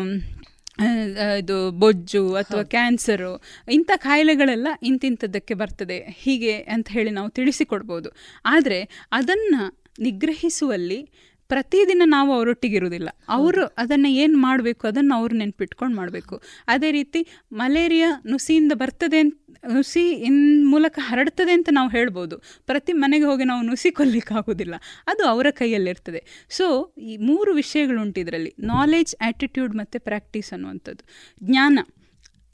ಇದು ಬೊಜ್ಜು ಅಥವಾ ಕ್ಯಾನ್ಸರು ಇಂಥ ಕಾಯಿಲೆಗಳೆಲ್ಲ ಇಂತಿಂಥದ್ದಕ್ಕೆ ಬರ್ತದೆ. ಹೀಗೆ ಅಂತ ಹೇಳಿ ನಾವು ತಿಳಿಸಿಕೊಡ್ಬೋದು. ಆದರೆ ಅದನ್ನು ನಿಗ್ರಹಿಸುವಲ್ಲಿ ಪ್ರತಿದಿನ ನಾವು ಅವರೊಟ್ಟಿಗಿರುವುದಿಲ್ಲ. ಅವರು ಅದನ್ನು ಏನು ಮಾಡಬೇಕು ಅದನ್ನು ಅವರು ನೆನ್ಪಿಟ್ಕೊಂಡು ಮಾಡಬೇಕು. ಅದೇ ರೀತಿ ಮಲೇರಿಯಾ ನುಸಿಯಿಂದ ಬರ್ತದೆ ಅಂತ ನುಸಿ ಇನ್ ಮೂಲಕ ಹರಡ್ತದೆ ಅಂತ ನಾವು ಹೇಳ್ಬೋದು. ಪ್ರತಿ ಮನೆಗೆ ಹೋಗಿ ನಾವು ನುಸಿ ಕೊಲ್ಲಿಕ್ಕಾಗೋದಿಲ್ಲ ಅದು ಅವರ ಕೈಯಲ್ಲಿರ್ತದೆ. ಸೊ ಈ ಮೂರು ವಿಷಯಗಳುಂಟು ಇದರಲ್ಲಿ. ನಾಲೆಜ್ ಆ್ಯಟಿಟ್ಯೂಡ್ ಮತ್ತು ಪ್ರಾಕ್ಟೀಸ್ ಅನ್ನುವಂಥದ್ದು. ಜ್ಞಾನ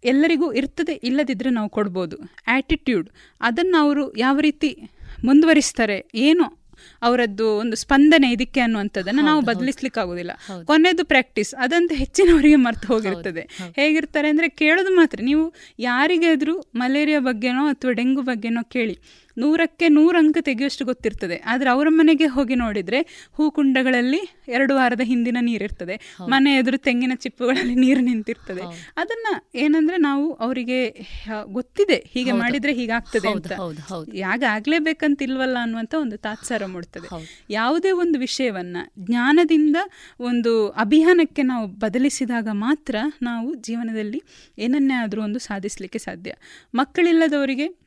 ಎಲ್ಲರಿಗೂ ಇರ್ತದೆ ಇಲ್ಲದಿದ್ದರೆ ನಾವು ಕೊಡ್ಬೋದು. ಆ್ಯಟಿಟ್ಯೂಡ್ ಅದನ್ನು ಅವರು ಯಾವ ರೀತಿ ಮುಂದುವರಿಸ್ತಾರೆ, ಏನು ಅವರದ್ದು ಒಂದು ಸ್ಪಂದನೆ ಇದಕ್ಕೆ ಅನ್ನುವಂಥದ್ದನ್ನು ನಾವು ಬದಲಿಸ್ಲಿಕ್ಕೆ ಆಗೋದಿಲ್ಲ ಕೊನೆಯದು ಪ್ರಾಕ್ಟೀಸ್ ಅದಂತೂ ಹೆಚ್ಚಿನವರಿಗೆ ಮರ್ತು ಹೋಗಿರ್ತದೆ. ಹೇಗಿರ್ತಾರೆ ಅಂದರೆ ಕೇಳೋದು ಮಾತ್ರ ನೀವು ಯಾರಿಗಾದರೂ ಮಲೇರಿಯಾ ಬಗ್ಗೆನೋ ಅಥವಾ ಡೆಂಗು ಬಗ್ಗೆನೋ ಕೇಳಿ ನೂರಕ್ಕೆ ನೂರು ಅಂಕ ತೆಗೆಯುವಷ್ಟು ಗೊತ್ತಿರ್ತದೆ. ಆದರೆ ಅವರ ಮನೆಗೆ ಹೋಗಿ ನೋಡಿದರೆ ಹೂಕುಂಡಗಳಲ್ಲಿ ಎರಡು ವಾರದ ಹಿಂದಿನ ನೀರಿರ್ತದೆ. ಮನೆ ಎದುರು ತೆಂಗಿನ ಚಿಪ್ಪುಗಳಲ್ಲಿ ನೀರು ನಿಂತಿರ್ತದೆ. ಅದನ್ನ ಏನಂದ್ರೆ ನಾವು ಅವರಿಗೆ ಗೊತ್ತಿದೆ ಹೀಗೆ ಮಾಡಿದ್ರೆ ಹೀಗಾಗ್ತದೆ ಅಂತ. ಯಾಗ ಆಗಲೇಬೇಕಂತಿಲ್ವಲ್ಲ ಅನ್ನುವಂಥ ಒಂದು ತಾತ್ಸಾರ ಮೂಡ್ತದೆ. ಯಾವುದೇ ಒಂದು ವಿಷಯವನ್ನ ಜ್ಞಾನದಿಂದ ಒಂದು ಅಭಿಯಾನಕ್ಕೆ ನಾವು ಬದಲಿಸಿದಾಗ ಮಾತ್ರ ನಾವು ಜೀವನದಲ್ಲಿ ಏನನ್ನೇ ಆದರೂ ಒಂದು ಸಾಧಿಸಲಿಕ್ಕೆ ಸಾಧ್ಯ. ಮಕ್ಕಳಿಲ್ಲದವರಿಗೆ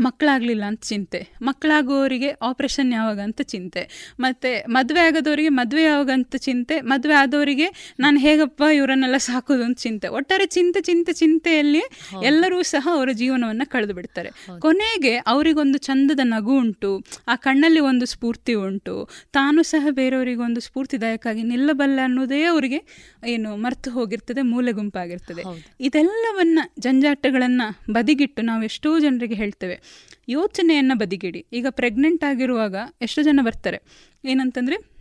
ಮಕ್ಕಳಾಗಲಿಲ್ಲ ಅಂತ ಚಿಂತೆ. ಮಕ್ಕಳಾಗೋರಿಗೆ ಆಪ್ರೇಷನ್ ಯಾವಾಗ ಅಂತ ಚಿಂತೆ. ಮತ್ತು ಮದುವೆ ಆಗೋದವರಿಗೆ ಮದುವೆ ಯಾವಾಗ ಅಂತ ಚಿಂತೆ. ಮದುವೆ ಆದವರಿಗೆ ನಾನು ಹೇಗಪ್ಪ ಇವರನ್ನೆಲ್ಲ ಸಾಕೋದು ಅಂತ ಚಿಂತೆ. ಒಟ್ಟಾರೆ ಚಿಂತೆ ಚಿಂತೆ ಚಿಂತೆಯಲ್ಲಿ ಎಲ್ಲರೂ ಸಹ ಅವರ ಜೀವನವನ್ನು ಕಳೆದು ಬಿಡ್ತಾರೆ ಕೊನೆಗೆ ಅವರಿಗೊಂದು ಚಂದದ ನಗು ಉಂಟು. ಆ ಕಣ್ಣಲ್ಲಿ ಒಂದು ಸ್ಫೂರ್ತಿ ಉಂಟು. ತಾನು ಸಹ ಬೇರೆಯವರಿಗೆ ಒಂದು ಸ್ಫೂರ್ತಿದಾಯಕವಾಗಿ ನಿಲ್ಲಬಲ್ಲ ಅನ್ನೋದೇ ಅವರಿಗೆ ಏನು ಮರ್ತು ಹೋಗಿರ್ತದೆ ಮೂಲೆ ಗುಂಪಾಗಿರ್ತದೆ. ಇದೆಲ್ಲವನ್ನ ಜಂಜಾಟಗಳನ್ನು ಬದಿಗಿಟ್ಟು ನಾವು ಎಷ್ಟೋ ಜನರಿಗೆ ಹೇಳ್ತೇವೆ. ಯೋಚನೆಯನ್ನು ಬದಿಗಿಡಿ. ಈಗ ಪ್ರೆಗ್ನೆಂಟ್ ಆಗಿರುವಾಗ ಎಷ್ಟೋ ಜನ ಬರ್ತಾರೆ. ಏನಂತಂದರೆ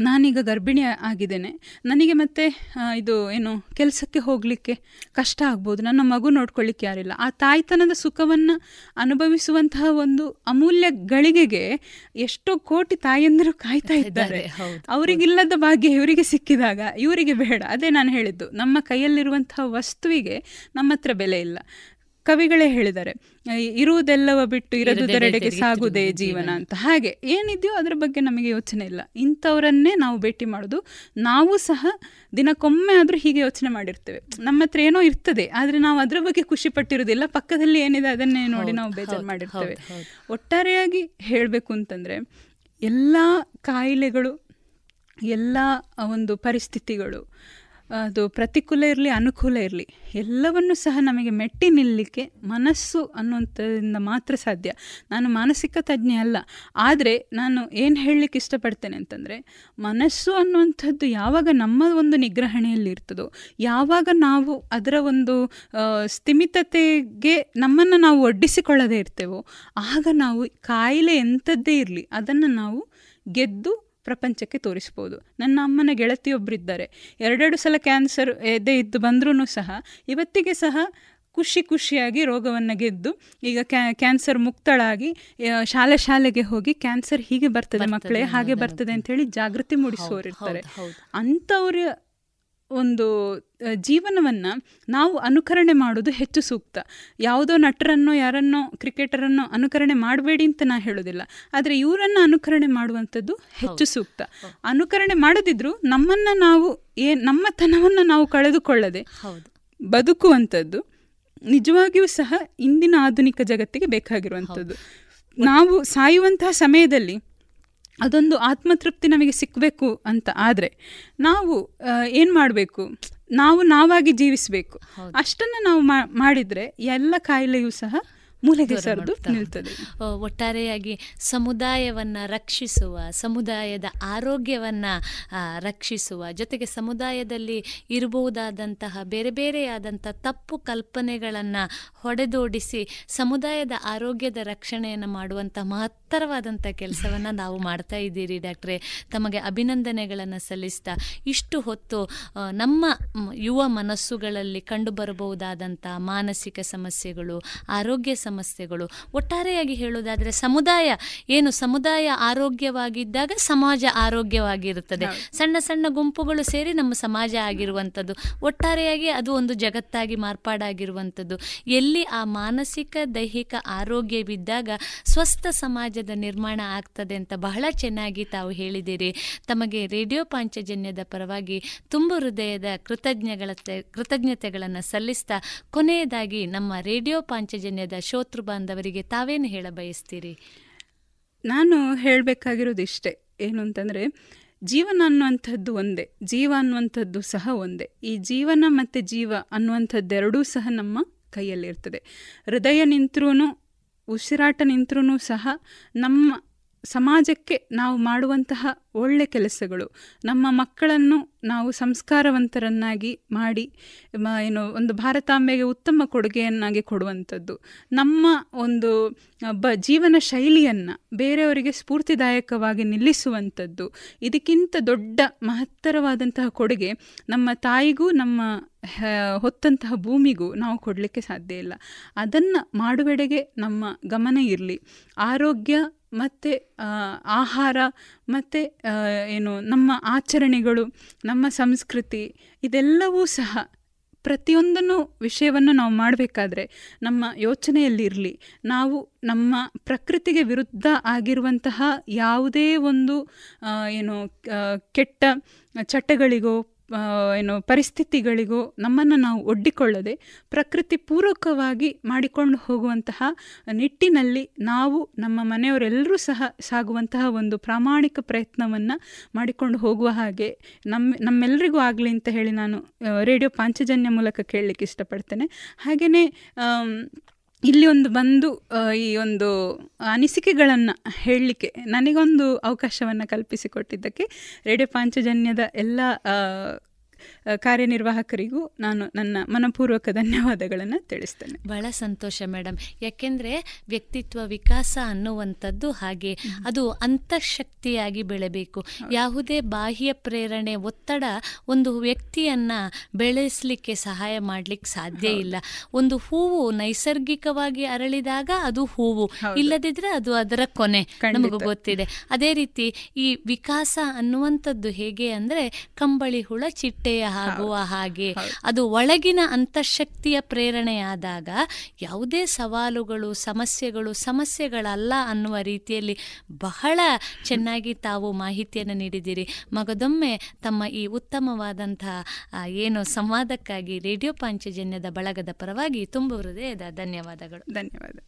ನಾನೀಗ ಗರ್ಭಿಣಿ ಆಗಿದ್ದೇನೆ. ನನಗೆ ಮತ್ತೆ ಇದು ಏನು ಕೆಲಸಕ್ಕೆ ಹೋಗಲಿಕ್ಕೆ ಕಷ್ಟ ಆಗ್ಬೋದು. ನನ್ನ ಮಗು ನೋಡ್ಕೊಳ್ಳಿಕ್ಕೆ ಯಾರಿಲ್ಲ. ಆ ತಾಯ್ತನದ ಸುಖವನ್ನು ಅನುಭವಿಸುವಂತಹ ಒಂದು ಅಮೂಲ್ಯ ಗಳಿಗೆಗೆ ಎಷ್ಟೋ ಕೋಟಿ ತಾಯಂದಿರು ಕಾಯ್ತಾ ಇದ್ದಾರೆ. ಅವರಿಗಿಲ್ಲದ ಭಾಗ್ಯ ಇವರಿಗೆ ಸಿಕ್ಕಿದಾಗ ಇವರಿಗೆ ಬೇಡ. ಅದೇ ನಾನು ಹೇಳಿದ್ದು. ನಮ್ಮ ಕೈಯಲ್ಲಿರುವಂತಹ ವಸ್ತುವಿಗೆ ನಮ್ಮ ಹತ್ರ ಬೆಲೆ ಇಲ್ಲ. ಕವಿಗಳೇ ಹೇಳಿದ್ದಾರೆ ಇರುವುದೆಲ್ಲವ ಬಿಟ್ಟು ಇರದುದರೆಡೆಗೆ ಸಾಗುದೇ ಜೀವನ. ಅಂತ. ಹಾಗೆ ಏನಿದೆಯೋ ಅದರ ಬಗ್ಗೆ ನಮಗೆ ಯೋಚನೆ ಇಲ್ಲ. ಇಂಥವರನ್ನೇ ನಾವು ಭೇಟಿ ಮಾಡೋದು. ನಾವು ಸಹ ದಿನಕ್ಕೊಮ್ಮೆ ಆದರೂ ಹೀಗೆ ಯೋಚನೆ ಮಾಡಿರ್ತೇವೆ. ನಮ್ಮ ಹತ್ರ ಏನೋ ಇರ್ತದೆ ಆದರೆ ನಾವು ಅದರ ಬಗ್ಗೆ ಖುಷಿ ಪಟ್ಟಿರೋದಿಲ್ಲ ಪಕ್ಕದಲ್ಲಿ ಏನಿದೆ ಅದನ್ನೇ ನೋಡಿ ನಾವು ಬೇಜಾರು ಮಾಡಿರ್ತೇವೆ. ಒಟ್ಟಾರೆಯಾಗಿ ಹೇಳಬೇಕು ಅಂತಂದರೆ ಎಲ್ಲ ಕಾಯಿಲೆಗಳು ಎಲ್ಲ ಒಂದು ಪರಿಸ್ಥಿತಿಗಳು ಅದು ಪ್ರತಿಕೂಲ ಇರಲಿ, ಅನುಕೂಲ ಇರಲಿ, ಎಲ್ಲವನ್ನು ಸಹ ನಮಗೆ ಮೆಟ್ಟಿ ನಿಲ್ಲಲಿಕ್ಕೆ ಮನಸ್ಸು ಅನ್ನುವಂಥದ್ದರಿಂದ ಮಾತ್ರ ಸಾಧ್ಯ. ನಾನು ಮಾನಸಿಕ ತಜ್ಞೆ ಅಲ್ಲ, ಆದರೆ ನಾನು ಏನು ಹೇಳಲಿಕ್ಕೆ ಇಷ್ಟಪಡ್ತೇನೆ ಅಂತಂದರೆ, ಮನಸ್ಸು ಅನ್ನುವಂಥದ್ದು ಯಾವಾಗ ನಮ್ಮ ಒಂದು ನಿಗ್ರಹಣೆಯಲ್ಲಿ ಇರ್ತದೋ, ಯಾವಾಗ ನಾವು ಅದರ ಒಂದು ಸ್ಥಿಮಿತತೆಗೆ ನಮ್ಮನ್ನು ನಾವು ಒಡ್ಡಿಸಿಕೊಳ್ಳದೇ ಇರ್ತೇವೋ, ಆಗ ನಾವು ಕಾಯಿಲೆ ಎಂಥದ್ದೇ ಇರಲಿ, ಅದನ್ನು ನಾವು ಗೆದ್ದು ಪ್ರಪಂಚಕ್ಕೆ ತೋರಿಸ್ಬೋದು. ನನ್ನ ಅಮ್ಮನ ಗೆಳತಿಯೊಬ್ಬರಿದ್ದಾರೆ ಎರಡೆರಡು ಸಲ ಕ್ಯಾನ್ಸರ್ ಎದೆ ಇದ್ದು ಬಂದ್ರೂ ಸಹ ಇವತ್ತಿಗೆ ಸಹ ಖುಷಿ ಖುಷಿಯಾಗಿ ರೋಗವನ್ನು ಗೆದ್ದು ಈಗ ಕ್ಯಾ ಕ್ಯಾನ್ಸರ್ ಮುಕ್ತಳಾಗಿ ಶಾಲೆ ಶಾಲೆಗೆ ಹೋಗಿ ಕ್ಯಾನ್ಸರ್ ಹೀಗೆ ಬರ್ತದೆ ಮಕ್ಕಳೇ ಹಾಗೆ ಬರ್ತದೆ ಅಂತ ಹೇಳಿ ಜಾಗೃತಿ ಮೂಡಿಸುವವರು ಇರ್ತಾರೆ ಅಂಥವ್ರ ಒಂದು ಜೀವನವನ್ನ ನಾವು ಅನುಕರಣೆ ಮಾಡೋದು ಹೆಚ್ಚು ಸೂಕ್ತ. ಯಾವುದೋ ನಟರನ್ನೋ ಯಾರನ್ನೋ ಕ್ರಿಕೆಟರನ್ನೋ ಅನುಕರಣೆ ಮಾಡಬೇಡಿ ಅಂತ ನಾ ಹೇಳೋದಿಲ್ಲ. ಆದರೆ ಇವರನ್ನು ಅನುಕರಣೆ ಮಾಡುವಂಥದ್ದು ಹೆಚ್ಚು ಸೂಕ್ತ. ಅನುಕರಣೆ ಮಾಡದಿದ್ರು ನಮ್ಮನ್ನ ನಾವು ಏ ನಮ್ಮತನವನ್ನು ನಾವು ಕಳೆದುಕೊಳ್ಳದೆ ಬದುಕುವಂಥದ್ದು ನಿಜವಾಗಿಯೂ ಸಹ ಇಂದಿನ ಆಧುನಿಕ ಜಗತ್ತಿಗೆ ಬೇಕಾಗಿರುವಂಥದ್ದು. ನಾವು ಸಾಯುವಂತಹ ಸಮಯದಲ್ಲಿ ಅದೊಂದು ಆತ್ಮತೃಪ್ತಿ ನಮಗೆ ಸಿಕ್ಕಬೇಕು ಅಂತ ಆದರೆ ನಾವು ಏನು ಮಾಡಬೇಕು? ನಾವು ನಾವಾಗಿ ಜೀವಿಸಬೇಕು. ಅಷ್ಟನ್ನು ನಾವು ಮಾಡಿದರೆ ಎಲ್ಲ ಕಾಯಿಲೆಯೂ ಸಹ ಮೂಲೆಗೆ ಸರಿದು ನಿಲ್ತದೆ. ಒಟ್ಟಾರೆಯಾಗಿ ಸಮುದಾಯವನ್ನು ರಕ್ಷಿಸುವ ಸಮುದಾಯದ ಆರೋಗ್ಯವನ್ನು ರಕ್ಷಿಸುವ ಜೊತೆಗೆ ಸಮುದಾಯದಲ್ಲಿ ಇರಬಹುದಾದಂತಹ ಬೇರೆ ಬೇರೆಯಾದಂಥ ತಪ್ಪು ಕಲ್ಪನೆಗಳನ್ನು ಹೊಡೆದೋಡಿಸಿ ಸಮುದಾಯದ ಆರೋಗ್ಯದ ರಕ್ಷಣೆಯನ್ನು ಮಾಡುವಂಥ ಮಹತ್ತರವಾದಂಥ ಕೆಲಸವನ್ನು ನಾವು ಮಾಡ್ತಾ ಇದ್ದೀರಿ ಡಾಕ್ಟ್ರೆ. ತಮಗೆ ಅಭಿನಂದನೆಗಳನ್ನು ಸಲ್ಲಿಸ್ತಾ ಇಷ್ಟು ಹೊತ್ತು ನಮ್ಮ ಯುವ ಮನಸ್ಸುಗಳಲ್ಲಿ ಕಂಡುಬರಬಹುದಾದಂಥ ಮಾನಸಿಕ ಸಮಸ್ಯೆಗಳು ಆರೋಗ್ಯ ಸಮಸ್ಯೆಗಳು ಒಟ್ಟಾರೆಯಾಗಿ ಹೇಳೋದಾದರೆ ಸಮುದಾಯ ಏನು ಸಮುದಾಯ ಆರೋಗ್ಯವಾಗಿದ್ದಾಗ ಸಮಾಜ ಆರೋಗ್ಯವಾಗಿರುತ್ತದೆ. ಸಣ್ಣ ಸಣ್ಣ ಗುಂಪುಗಳು ಸೇರಿ ನಮ್ಮ ಸಮಾಜ ಆಗಿರುವಂಥದ್ದು ಒಟ್ಟಾರೆಯಾಗಿ ಅದು ಒಂದು ಜಗತ್ತಾಗಿ ಮಾರ್ಪಾಡಾಗಿರುವಂಥದ್ದು. ಎಲ್ಲಿ ಆ ಮಾನಸಿಕ ದೈಹಿಕ ಆರೋಗ್ಯವಿದ್ದಾಗ ಸ್ವಸ್ಥ ಸಮಾಜದ ನಿರ್ಮಾಣ ಆಗ್ತದೆ ಅಂತ ಬಹಳ ಚೆನ್ನಾಗಿ ತಾವು ಹೇಳಿದ್ದೀರಿ ತಮಗೆ ರೇಡಿಯೋ ಪಾಂಚಜನ್ಯದ ಪರವಾಗಿ ತುಂಬ ಹೃದಯದ ಕೃತಜ್ಞಗಳ ಕೃತಜ್ಞತೆಗಳನ್ನು ಸಲ್ಲಿಸ್ತಾ ಕೊನೆಯದಾಗಿ ನಮ್ಮ ರೇಡಿಯೋ ಪಾಂಚಜನ್ಯದ ಶೋತೃ ಬಾಂಧವರಿಗೆ ತಾವೇನು ಹೇಳ ಬಯಸ್ತೀರಿ? ನಾನು ಹೇಳಬೇಕಾಗಿರೋದು ಇಷ್ಟೇ. ಏನು ಅಂತಂದರೆ, ಜೀವನ ಅನ್ನುವಂಥದ್ದು ಒಂದೇ, ಜೀವ ಅನ್ನುವಂಥದ್ದು ಸಹ ಒಂದೇ. ಈ ಜೀವನ ಮತ್ತು ಜೀವ ಅನ್ನುವಂಥದ್ದೆರಡೂ ಸಹ ನಮ್ಮ ಕೈಯಲ್ಲಿರ್ತದೆ. ಹೃದಯ ನಿಂತರೂ ಉಸಿರಾಟ ನಿಂತರೂ ಸಹ ನಮ್ಮ ಸಮಾಜಕ್ಕೆ ನಾವು ಮಾಡುವಂತಹ ಒಳ್ಳೆ ಕೆಲಸಗಳು, ನಮ್ಮ ಮಕ್ಕಳನ್ನು ನಾವು ಸಂಸ್ಕಾರವಂತರನ್ನಾಗಿ ಮಾಡಿ ಏನು, ಒಂದು ಭಾರತಾಂಬೆಗೆ ಉತ್ತಮ ಕೊಡುಗೆಯನ್ನಾಗಿ ಕೊಡುವಂಥದ್ದು, ನಮ್ಮ ಒಂದು, ಬ, ಜೀವನ ಶೈಲಿಯನ್ನು ಬೇರೆಯವರಿಗೆ ಸ್ಫೂರ್ತಿದಾಯಕವಾಗಿ ನಿಲ್ಲಿಸುವಂಥದ್ದು, ಇದಕ್ಕಿಂತ ದೊಡ್ಡ ಮಹತ್ತರವಾದಂತಹ ಕೊಡುಗೆ ನಮ್ಮ ತಾಯಿಗೂ, ನಮ್ಮ ಹೊತ್ತಂತಹ ಭೂಮಿಗೂ ನಾವು ಕೊಡಲಿಕ್ಕೆ ಸಾಧ್ಯ ಇಲ್ಲ. ಅದನ್ನು ಮಾಡುವೆಡೆಗೆ ನಮ್ಮ ಗಮನ ಇರಲಿ. ಆರೋಗ್ಯ ಮತ್ತು ಆಹಾರ, ಮತ್ತು ಏನು ನಮ್ಮ ಆಚರಣೆಗಳು, ನಮ್ಮ ಸಂಸ್ಕೃತಿ, ಇದೆಲ್ಲವೂ ಸಹ ಪ್ರತಿಯೊಂದನ್ನು ವಿಷಯವನ್ನು ನಾವು ಮಾಡಬೇಕಾದ್ರೆ ನಮ್ಮ ಯೋಚನೆಯಲ್ಲಿರಲಿ. ನಾವು ನಮ್ಮ ಪ್ರಕೃತಿಗೆ ವಿರುದ್ಧ ಆಗಿರುವಂತಹ ಯಾವುದೇ ಒಂದು ಏನು ಕೆಟ್ಟ ಚಟಗಳಿಗೋ ಏನು ಪರಿಸ್ಥಿತಿಗಳಿಗೂ ನಮ್ಮನ್ನು ನಾವು ಒಡ್ಡಿಕೊಳ್ಳದೆ ಪ್ರಕೃತಿ ಪೂರಕವಾಗಿ ಮಾಡಿಕೊಂಡು ಹೋಗುವಂತಹ ನಿಟ್ಟಿನಲ್ಲಿ ನಾವು ನಮ್ಮ ಮನೆಯವರೆಲ್ಲರೂ ಸಹ ಸಾಗುವಂತಹ ಒಂದು ಪ್ರಾಮಾಣಿಕ ಪ್ರಯತ್ನವನ್ನು ಮಾಡಿಕೊಂಡು ಹೋಗುವ ಹಾಗೆ ನಮ್ಮ ನಮ್ಮೆಲ್ಲರಿಗೂ ಆಗಲಿ ಅಂತ ಹೇಳಿ ನಾನು ರೇಡಿಯೋ ಪಾಂಚಜನ್ಯ ಮೂಲಕ ಕೇಳಲಿಕ್ಕೆ ಇಷ್ಟಪಡ್ತೇನೆ. ಹಾಗೆಯೇ ಇಲ್ಲಿ ಒಂದು ಬಂದು ಈ ಒಂದು ಅನಿಸಿಕೆಗಳನ್ನು ಹೇಳಲಿಕ್ಕೆ ನನಗೊಂದು ಅವಕಾಶವನ್ನು ಕಲ್ಪಿಸಿಕೊಟ್ಟಿದ್ದಕ್ಕೆ ರೇಡಿಯೋ ಪಾಂಚಜನ್ಯದ ಎಲ್ಲ ಕಾರ್ಯನಿರ್ವಾಹಕರಿಗೂ ನಾನು ನನ್ನ ಮನಪೂರ್ವಕ ಧನ್ಯವಾದಗಳನ್ನು ತಿಳಿಸ್ತೇನೆ. ಬಹಳ ಸಂತೋಷ ಮೇಡಮ್ ಯಾಕೆಂದ್ರೆ ವ್ಯಕ್ತಿತ್ವ ವಿಕಾಸ ಅನ್ನುವಂಥದ್ದು ಹಾಗೆ ಅದು ಅಂತಃಶಕ್ತಿಯಾಗಿ ಬೆಳೆಬೇಕು. ಯಾವುದೇ ಬಾಹ್ಯ ಪ್ರೇರಣೆ ಒತ್ತಡ ಒಂದು ವ್ಯಕ್ತಿಯನ್ನ ಬೆಳೆಸಲಿಕ್ಕೆ ಸಹಾಯ ಮಾಡಲಿಕ್ಕೆ ಸಾಧ್ಯ ಇಲ್ಲ. ಒಂದು ಹೂವು ನೈಸರ್ಗಿಕವಾಗಿ ಅರಳಿದಾಗ ಅದು ಹೂವು. ಇಲ್ಲದಿದ್ರೆ ಅದು ಅದರ ಕೊನೆ ನಮಗೆ ಗೊತ್ತಿದೆ. ಅದೇ ರೀತಿ ಈ ವಿಕಾಸ ಅನ್ನುವಂಥದ್ದು ಹೇಗೆ ಅಂದ್ರೆ ಕಂಬಳಿ ಹುಳ ಚಿಟ್ಟೆಯ ಆಗುವ ಹಾಗೆ ಅದು ಒಳಗಿನ ಅಂತಃಶಕ್ತಿಯ ಪ್ರೇರಣೆಯಾದಾಗ ಯಾವುದೇ ಸವಾಲುಗಳು ಸಮಸ್ಯೆಗಳು ಸಮಸ್ಯೆಗಳಲ್ಲ ಅನ್ನುವ ರೀತಿಯಲ್ಲಿ ಬಹಳ ಚೆನ್ನಾಗಿ ತಾವು ಮಾಹಿತಿಯನ್ನು ನೀಡಿದ್ದೀರಿ. ಮಗದೊಮ್ಮೆ ತಮ್ಮ ಈ ಉತ್ತಮವಾದಂತಹ ಏನು ಸಂವಾದಕ್ಕಾಗಿ ರೇಡಿಯೋ ಪಾಂಚಜನ್ಯದ ಬಳಗದ ಪರವಾಗಿ ತುಂಬ ಹೃದಯದ ಧನ್ಯವಾದಗಳು. ಧನ್ಯವಾದ.